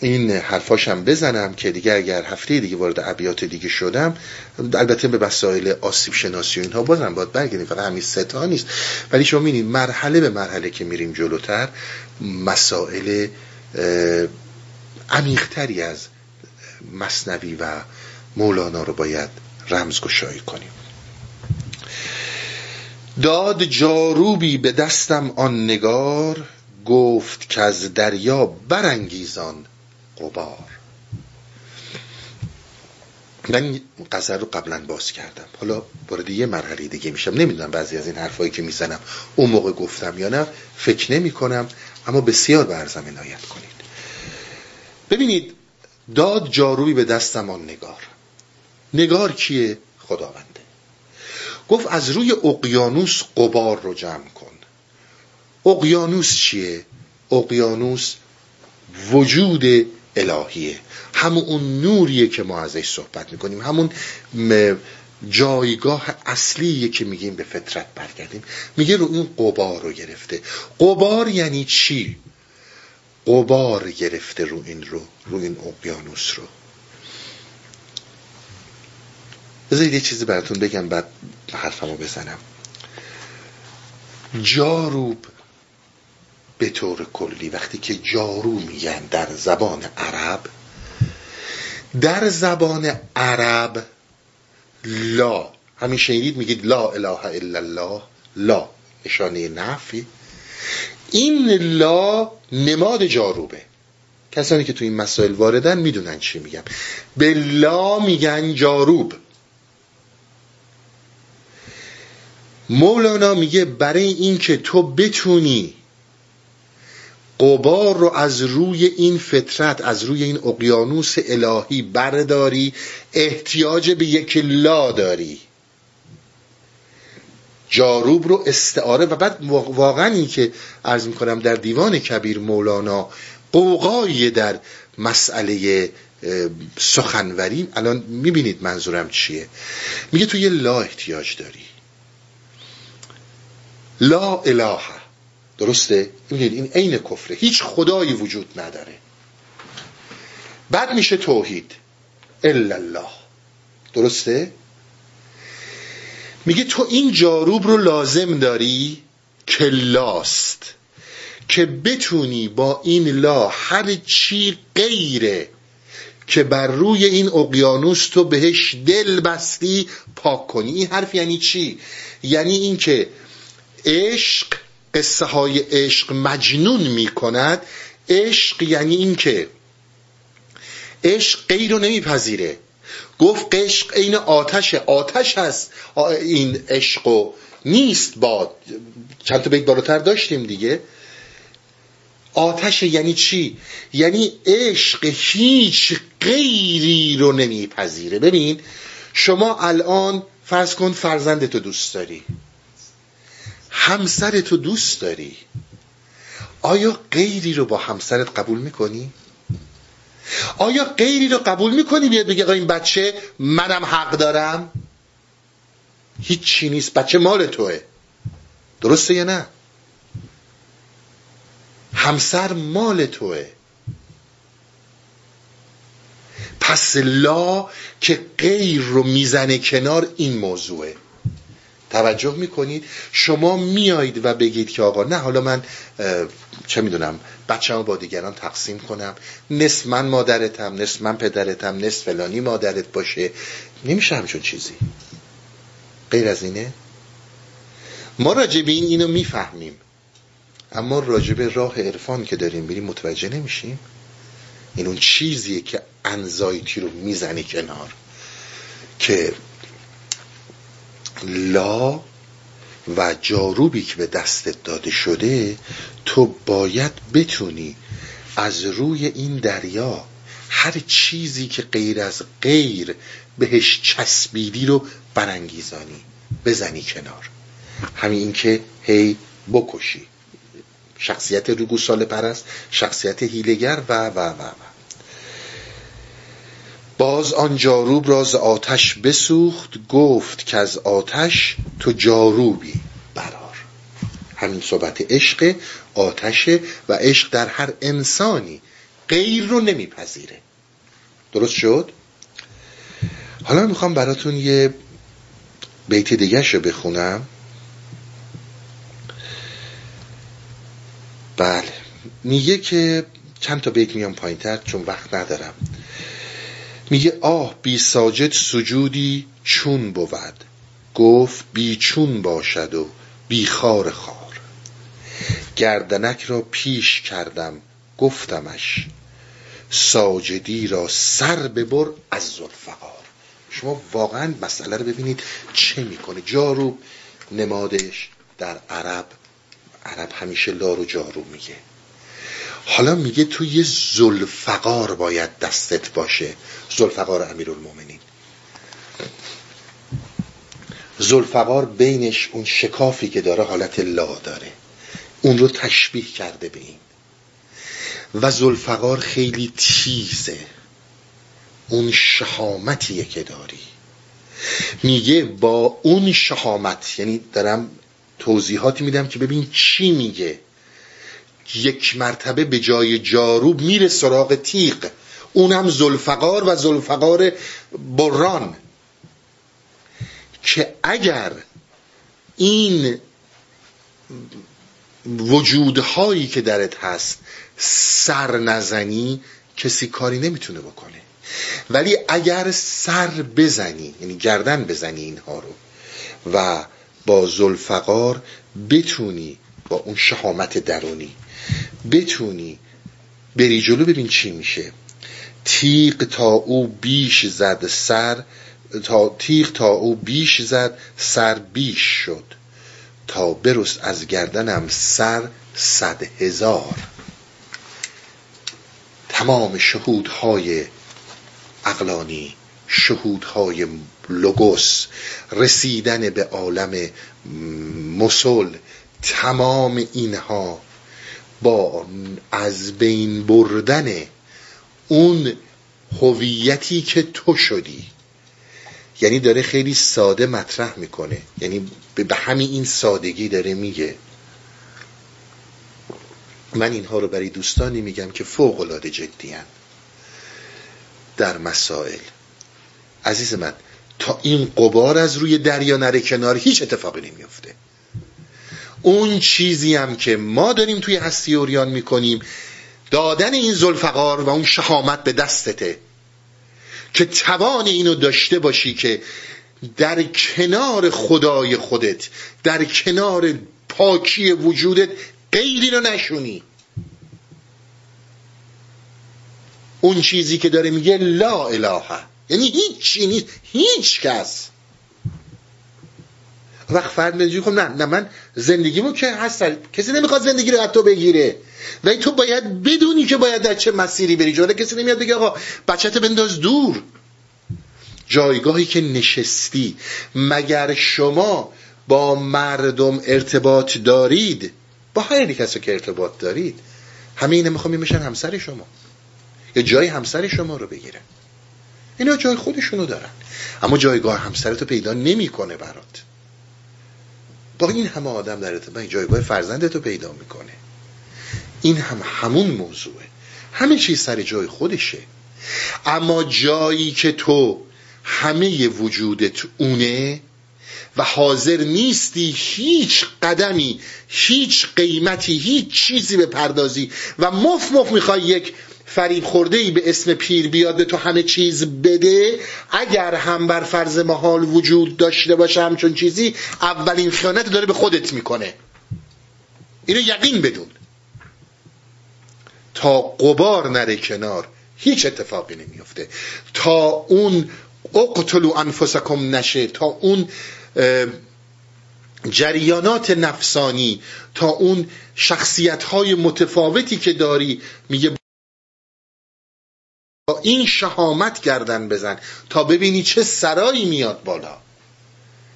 این حرفاشم بزنم که دیگه اگر هفته دیگه وارد ابیات دیگه شدم البته به مسائل آسیب شناسی و اینها بازم باید برگردیم. فقط همین ستا نیست. ولی شما می‌بینید مرحله به مرحله که میریم جلوتر مسائل عمیقتری از مصنوی و مولانا رو باید رمزگشایی کنیم. داد جاروبی به دستم آن نگار گفت که از دریا برانگیزان قبار من قذر رو قبلا باز کردم. حالا وارد یه مرحله دیگه میشم. نمی‌دونم بعضی از این حرفایی که می‌زنم اون موقع گفتم یا نه. فکر نمی کنم اما بسیار برزم عنایت کنید. ببینید داد جاروی به دستم آن نگار. نگار کیه؟ خداونده. گفت از روی اقیانوس قبار رو جمع کن. اقیانوس چیه؟ اقیانوس وجود الهیه. همون نوریه که ما ازش صحبت می‌کنیم. همون جایگاه اصلیه که میگیم به فطرت برگردیم. میگه رو این قبار رو گرفته. قبار یعنی چی؟ قبار گرفته رو این رو رو این اقیانوس رو. بذارید یه چیزی براتون بگم بعد حرفمو بزنم. جاروب به طور کلی وقتی که جارو میگن در زبان عرب در زبان عرب لا همین شنیدید میگید لا اله الا الله لا نشانه نفی. این لا نماد جاروبه. کسانی که تو این مسائل واردن می‌دونن چی میگم. به لا میگن جاروب. مولانا میگه برای اینکه تو بتونی قبار رو از روی این فطرت از روی این اقیانوس الهی برداری احتیاج به یک لا داری. جاروب رو استعاره. و بعد واقعا این که عرض می‌کنم در دیوان کبیر مولانا قوقایی در مسئله سخنوری الان می‌بینید منظورم چیه. میگه تو یه لا احتیاج داری. لا اله. درسته؟ این عین کفره. هیچ خدایی وجود نداره. بعد میشه توحید. الا الله. درسته؟ میگه تو این جاروب رو لازم داری که لاست. که بتونی با این لا هر چی غیره که بر روی این اقیانوس تو بهش دل بستی پاک کنی. این حرف یعنی چی؟ یعنی اینکه عشق قصه های عشق مجنون می کند عشق یعنی این که عشق غیر رو نمیپذیره. گفت عشق عین آتشه. آتش هست. این عشق و نیست باد چند تا بیت بالاتر داشتیم دیگه. آتش یعنی چی؟ یعنی عشق هیچ غیری رو نمیپذیره. ببین شما الان فرض کن فرزندتو دوست داری. همسرتو دوست داری آیا غیری رو با همسرت قبول می‌کنی؟ آیا غیری رو قبول می‌کنی بیاد بگه این بچه منم حق دارم؟ هیچ چی نیست بچه مال توه درسته یا نه؟ همسر مال توه پس لا که غیر رو می‌زنه کنار این موضوعه توجه می‌کنید. شما میایید و بگید که آقا نه حالا من چه می‌دونم بچه با دیگران تقسیم کنم. نصف من مادرتم نصف من پدرتم نصف فلانی مادرت باشه. نمیشه همچون چیزی. غیر از اینه؟ ما راجب این اینو می‌فهمیم. اما راجب راه عرفان که داریم بریم متوجه نمیشیم. این اون چیزیه که انزایتی رو می‌زنی کنار. که لا و جاروبی که به دستت داده شده تو باید بتونی از روی این دریا هر چیزی که غیر از غیر بهش چسبیدی رو برانگیزانی بزنی کنار. همین این که هی بکشی. شخصیت رو گوساله پرست شخصیت هیلگر و و و و. باز آن جاروب راز آتش بسوخت گفت که از آتش تو جاروبی برار همین صحبت عشق آتشه و عشق در هر انسانی غیر رو نمیپذیره. درست شد؟ حالا می‌خوام براتون یه بیت دیگه رو بخونم. بله. میگه که چند تا بیت میام پایین تر چون وقت ندارم. میگه آه بی ساجد سجودی چون بود. گفت بی چون باشد و بی خار خار. گردنک را پیش کردم گفتمش ساجدی را سر ببر از زلفقار شما واقعا مسئله رو ببینید چه می‌کنه. جارو نمادش در عرب عرب همیشه لارو جارو میگه. حالا میگه تو یه زلفقار باید دستت باشه. زلفقار امیرالمومنین زلفقار بینش اون شکافی که داره حالت لا داره. اون رو تشبیه کرده به این. و زلفقار خیلی تیزه. اون شهامتیه که داری. میگه با اون شهامت یعنی دارم توضیحاتی میدم که ببین چی میگه. یک مرتبه به جای جاروب میره سراغ تیغ. اونم زلفقار و زلفقار بران. که اگر این وجودهایی که درت هست سر نزنی کسی کاری نمی‌تونه بکنه. ولی اگر سر بزنی یعنی گردن بزنی اینها رو و با زلفقار بتونی با اون شهامت درونی بتونی بری جلو ببین چی میشه. تیغ تا او بیش زد سر تا تیغ تا او بیش زد سر بیش شد. تا برست از گردنم سر صد هزار. تمام شهودهای اقلانی شهودهای لوگوس رسیدن به عالم مسل تمام اینها با از بین بردن اون هویتی که تو شدی. یعنی داره خیلی ساده مطرح می‌کنه. یعنی به همین این سادگی داره میگه. من اینها رو برای دوستانی میگم که فوق العاده جدی در مسائل. عزیز من تا این قبار از روی دریا نره کنار هیچ اتفاقی نمیفته اون چیزی هم که ما داریم توی هستی اوریان می‌کنیم دادن این زلفقار و اون شهامت به دستته. که توان اینو داشته باشی که در کنار خدای خودت در کنار پاکی وجودت غیری رو نشونی. اون چیزی که داره میگه لا اله. یعنی هیچ نیست هیچ کس. وقت فرد خب نه نه من زندگیمو که هست کسی نمی‌خواد زندگی رو از تو بگیره. ولی تو باید بدونی که باید در چه مسیری بری. جاله کسی نمیاد بگه آقا بچت بنداز دور. جایگاهی که نشستی مگر شما با مردم ارتباط دارید؟ با هر کسی که ارتباط دارید. همه اینا می‌خوام میشن همسر شما. یا جای همسر شما رو بگیرن. اینا جای خودشونو دارن. اما جایگاه همسرتو پیدا نمی‌کنه برات. با این همه آدم در ارتباط جایگاه فرزندتو پیدا می‌کنه. این هم همون موضوعه. همه چیز سر جای خودشه. اما جایی که تو همه وجودت اونه و حاضر نیستی هیچ قدمی هیچ قیمتی هیچ چیزی به پردازی و مف مف می‌خوای یک فریب خورده ای به اسم پیر بیاد به تو همه چیز بده اگر هم بر فرض محال وجود داشته باشه همچون چیزی اولین خیانت داره به خودت می‌کنه. اینو یقین بدون. تا قبار نره کنار هیچ اتفاقی نمیفته تا اون اقتلو انفسکم نشه تا اون جریانات نفسانی تا اون شخصیت های متفاوتی که داری میگه با این شهامت گردن بزن تا ببینی چه سرایی میاد بالا.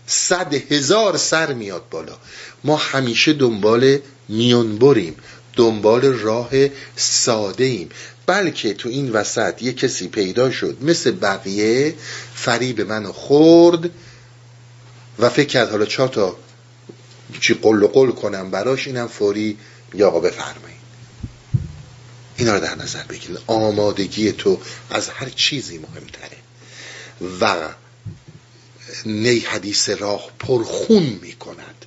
صد هزار سر میاد بالا. ما همیشه دنبال میون بریم دنبال راه ساده ایم. بلکه تو این وسط یه کسی پیدا شد مثل بقیه فریب منو خورد و فکر کرد حالا چهار تا چی قل قل کنم براش اینم فوری یا آقا بفرمایید. اینا رو در نظر بگیرید. آمادگی تو از هر چیزی مهمتره. و نی حدیث راه پرخون می‌کند.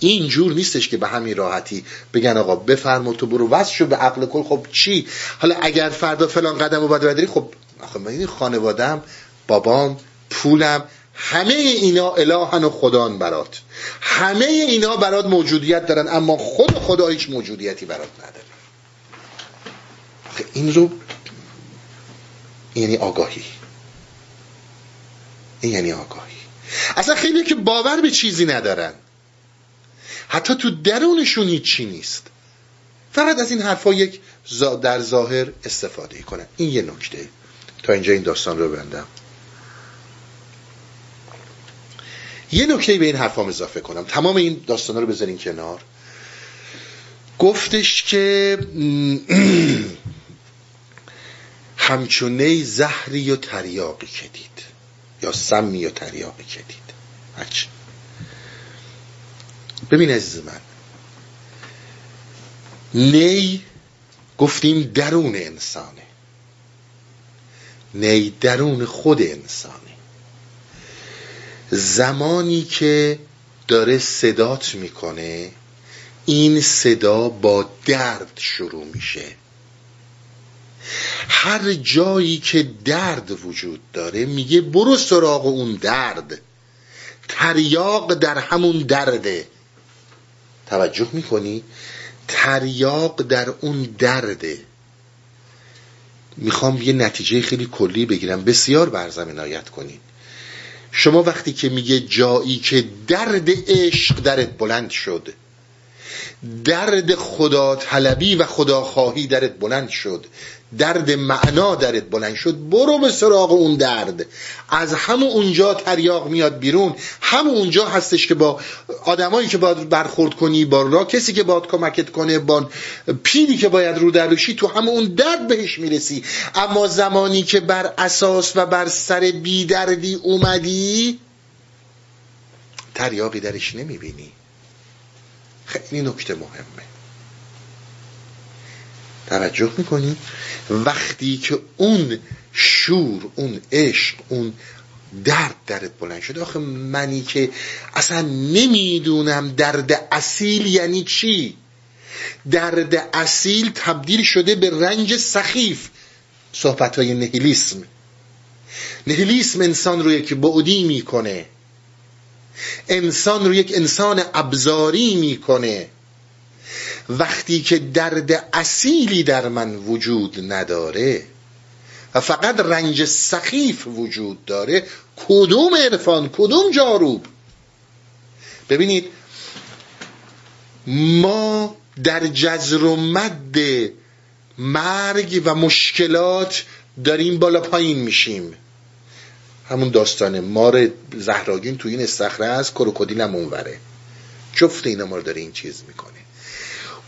این جور نیستش که به همین راحتی بگن آقا بفرما تو برو واسه شو به عقل کل. خب چی؟ حالا اگر فردا فلان قدم رو باید خب آخه من خانوادم بابام پولم همه اینا الهن و خدان برات. همه اینا برات موجودیت دارن اما خود خدا هیچ موجودیتی برات نداره. این رو یعنی آگاهی. این یعنی آگاهی. اصلا خیلی که باور به چیزی ندارن. حتی تو درونشون هیچی نیست. فقط از این حرفا یک در ظاهر استفاده کنن این یه نکته. تا اینجا این داستان رو بندم یه نکته به این حرفام اضافه کنم. تمام این داستان رو بذارین کنار. گفتش که (clears throat) همچونه زهری و تریاقی کدید یا سمی و تریاقی کدید هرچی. ببین عزیز من. نی گفتیم درون انسانه. نی درون خود انسانه. زمانی که داره صدات می‌کنه این صدا با درد شروع میشه. هر جایی که درد وجود داره میگه برو سراغ اون درد. تریاق در همون درده. توجه می‌کنی؟ تریاق در اون درده. می‌خوام یه نتیجه خیلی کلی بگیرم. بسیار برزم عنایت کنید. شما وقتی که میگه جایی که درد عشق درت بلند شد درد خدا طلبی و خدا خواهی درت بلند شد درد معنا درت بلند شد. برو به سراغ اون درد. از همون اونجا تریاق میاد بیرون. همون اونجا هستش که با آدمایی که باید برخورد کنی با را کسی که باید کمکت کنه با پیری که باید رو دروشی تو همون اون درد بهش می‌رسی. اما زمانی که بر اساس و بر سر بیدردی اومدی تریاقی درش نمی‌بینی. خیلی نکته مهمه. توجه می‌کنی؟ وقتی که اون شور اون عشق اون درد درت بلند شده آخه منی که اصلا نمی‌دونم درد اصیل یعنی چی؟ درد اصیل تبدیل شده به رنج سخیف. صحبت های نهیلیسم. نهیلیسم انسان رو یک بعدی می‌کنه. انسان رو یک انسان ابزاری می‌کنه. وقتی که درد اصیلی در من وجود نداره و فقط رنج سخیف وجود داره کدوم عرفان کدوم جاروب؟ ببینید ما در جزر و مد مرگ و مشکلات داریم بالا پایین میشیم. همون داستانه مار زهراگین تو این استخره است کروکودیل هم اونوره. جفت اینا ما رو داره این چیز می‌کنه.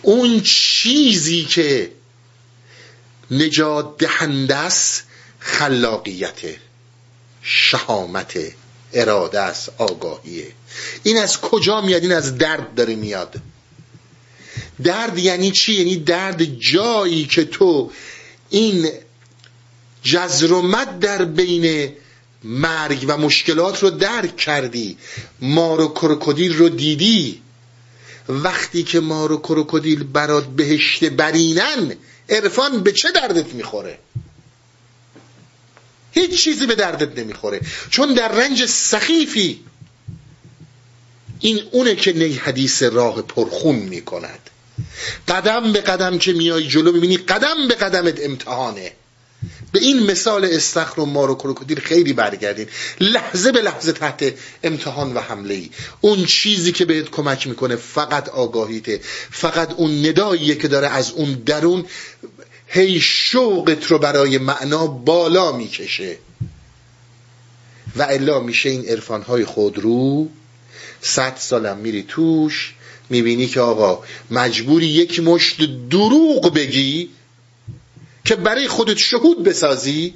اون چیزی که نجات دهنده است خلاقیت شهامت اراده است آگاهیه این از کجا میاد؟ این از درد داره میاد. درد یعنی چی؟ یعنی درد جایی که تو این جزر در بین مرگ و مشکلات رو درک کردی مار و کروکودیل رو دیدی. وقتی که مار و کروکودیل برات بهشت برینن عرفان به چه دردت می‌خوره؟ هیچ چیزی به دردت نمی‌خوره. چون در رنج سخیفی این اونه که نی حدیث راه پرخون می‌کند. قدم به قدم که میای جلو می‌بینی قدم به قدمت امتحانه. به این مثال استخر و مار و کروکودیل خیلی برگردین. لحظه به لحظه تحت امتحان و حمله ای اون چیزی که بهت کمک می‌کنه فقط آگاهیته. فقط اون نداییه که داره از اون درون هی شوقت رو برای معنا بالا می‌کشه. و الا میشه این عرفانهای خود رو صد سالم میری توش می‌بینی که آقا مجبوری یک مشت دروغ بگی که برای خودت شهود بسازی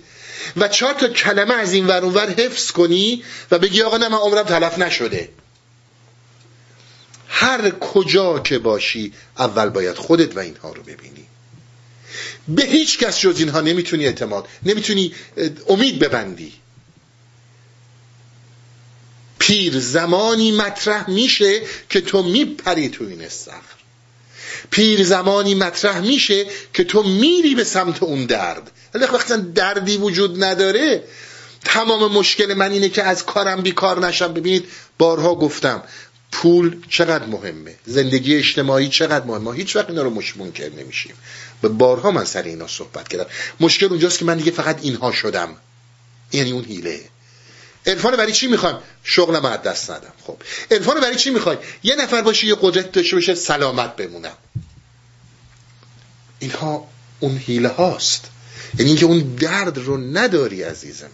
و چهار تا کلمه از این ور حفظ کنی و بگی آقا نه من عمرم تلف نشده. هر کجا که باشی اول باید خودت و اینها رو ببینی. به هیچ کس جز اینها نمی‌تونی اعتماد نمی‌تونی امید ببندی. پیر زمانی مطرح میشه که تو میپری تو این استخر پیر زمانی مطرح میشه که تو میری به سمت اون درد. ولی وقتا دردی وجود نداره تمام مشکل من اینه که از کارم بیکار نشم. ببینید بارها گفتم پول چقدر مهمه؟ زندگی اجتماعی چقدر مهمه؟ هیچ وقت اینا رو منکر نمیشیم. به بارها من سر اینا صحبت کردم. مشکل اونجاست که من دیگه فقط اینها شدم. یعنی اون هیله. عرفان برای چی می‌خوایم شغلم از دست ندم. خب. عرفان برای چی می‌خوای؟ یه نفر باشه یه قدرت داشته باشه سلامت بمونم اینها اون حیله هاست. یعنی اینکه اون درد رو نداری عزیز من.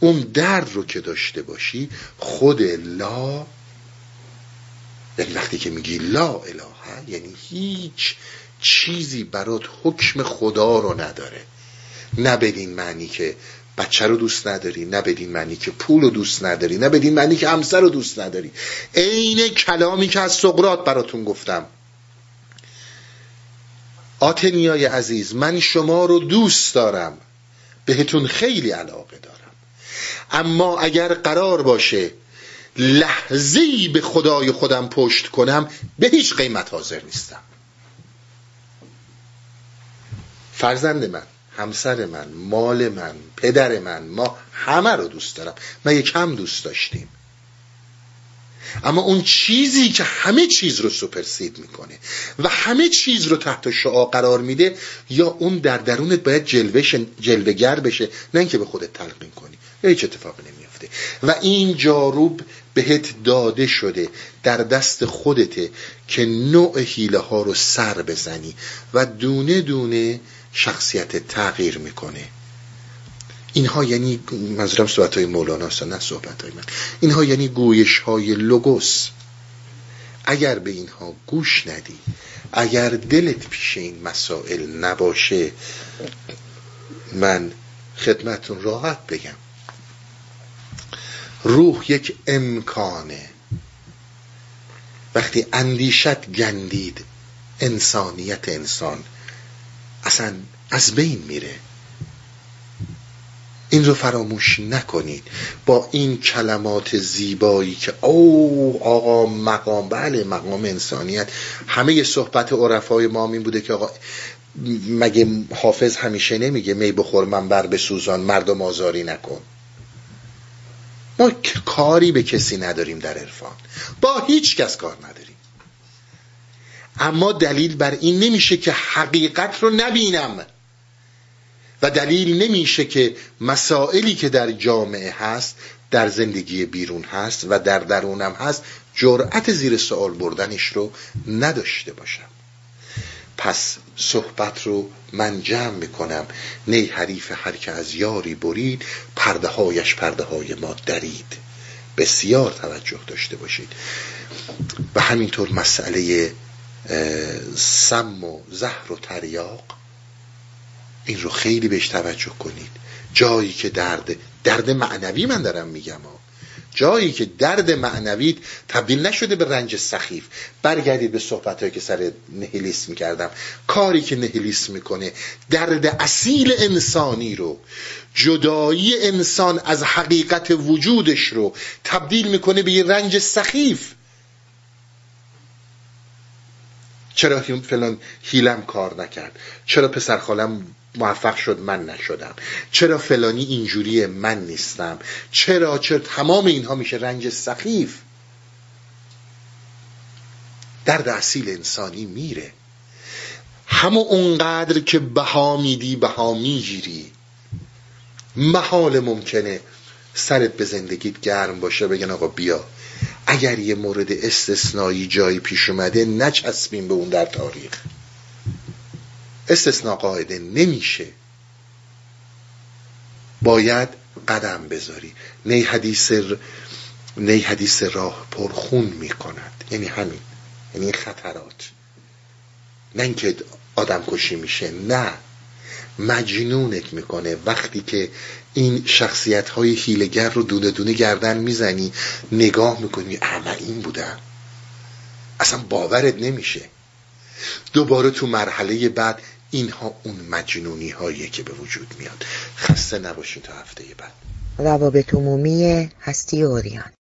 اون درد رو که داشته باشی خود لا یعنی وقتی که میگی لا اله یعنی هیچ چیزی برات حکم خدا رو نداره. نه بدین معنی که بچه رو دوست نداری نه بدین معنی که پول رو دوست نداری نه بدین معنی که همسر رو دوست نداری. عین کلامی که از سقرات براتون گفتم. آتنیای عزیز من شما رو دوست دارم. بهتون خیلی علاقه دارم. اما اگر قرار باشه لحظه‌ای به خدای خودم پشت کنم به هیچ قیمت حاضر نیستم. فرزند من. همسر من مال من پدر من ما همه رو دوست دارم. من یک کم دوست داشتیم؟ اما اون چیزی که همه چیز رو سوپرسید می‌کنه و همه چیز رو تحت شعا قرار میده یا اون در درونت باید جلوه گر بشه نه اینکه به خودت تلقین کنی. هیچ اتفاقی نمیافته. و این جاروب بهت داده شده در دست خودته که نوع حیله ها رو سر بزنی و دونه دونه شخصیت تغییر می‌کنه. اینها یعنی منظورم صحبت های مولانا نه صحبت های من. اینها یعنی گویش های لوگوس. اگر به اینها گوش ندی اگر دلت پیش این مسائل نباشه من خدمتون راحت بگم. روح یک امکانه. وقتی اندیشت گندید انسانیت انسان اصلا از بین میره. این رو فراموش نکنید. با این کلمات زیبایی که او آقا مقام بله مقام انسانیت. همه صحبت عرفای ما این بوده که آقا مگه حافظ همیشه نمیگه می بخور من بر به سوزان مردم آزاری نکن. ما کاری به کسی نداریم در عرفان. با هیچ کس کار نداریم. اما دلیل بر این نمیشه که حقیقت رو نبینم. و دلیل نمیشه که مسائلی که در جامعه هست در زندگی بیرون هست و در درونم هست جرأت زیر سوال بردنش رو نداشته باشم. پس صحبت رو من جمع می‌کنم. نی حریف هر که از یاری برید پرده هایش پرده های ما درید. بسیار توجه داشته باشید. و همینطور مسئله سم و زهر و تریاق این رو خیلی بهش توجه کنید. جایی که درد درد معنوی من دارم میگم ها جایی که درد معنوی تبدیل نشده به رنج سخیف. برگردید به صحبت که سر نهیلیسم می‌کردم. کاری که نهیلیسم می‌کنه درد اصیل انسانی رو جدایی انسان از حقیقت وجودش رو تبدیل می‌کنه به یه رنج سخیف. چرا فلان هیلم کار نکرد؟ چرا پسر خالم موفق شد من نشدم؟ چرا فلانی اینجوری من نیستم؟ چرا چرا تمام اینها میشه رنج سخیف؟ درد اصیل انسانی میره. همه اونقدر که بها میدی بها می‌گیری. محال ممکنه سرت به زندگیت گرم باشه بگن آقا بیا. اگر یه مورد استثنایی جایی پیش اومده نچسبیم به اون در تاریخ. استثناء قاعده نمیشه. باید قدم بذاری. نی حدیث نی حدیث راه پرخون می‌کند. یعنی همین. یعنی خطرات. نه اینکه آدم کشی میشه. نه. مجنونت می‌کنه. وقتی که این شخصیت های هیلگر رو دونه دونه گردن می‌زنی نگاه می‌کنی اما این بودن اصلا باورت نمیشه. دوباره تو مرحله بعد اینها اون مجنونی هایی که به وجود میاد. خسته نباشین تا هفته بعد. روابط عمومی هستی اوریان.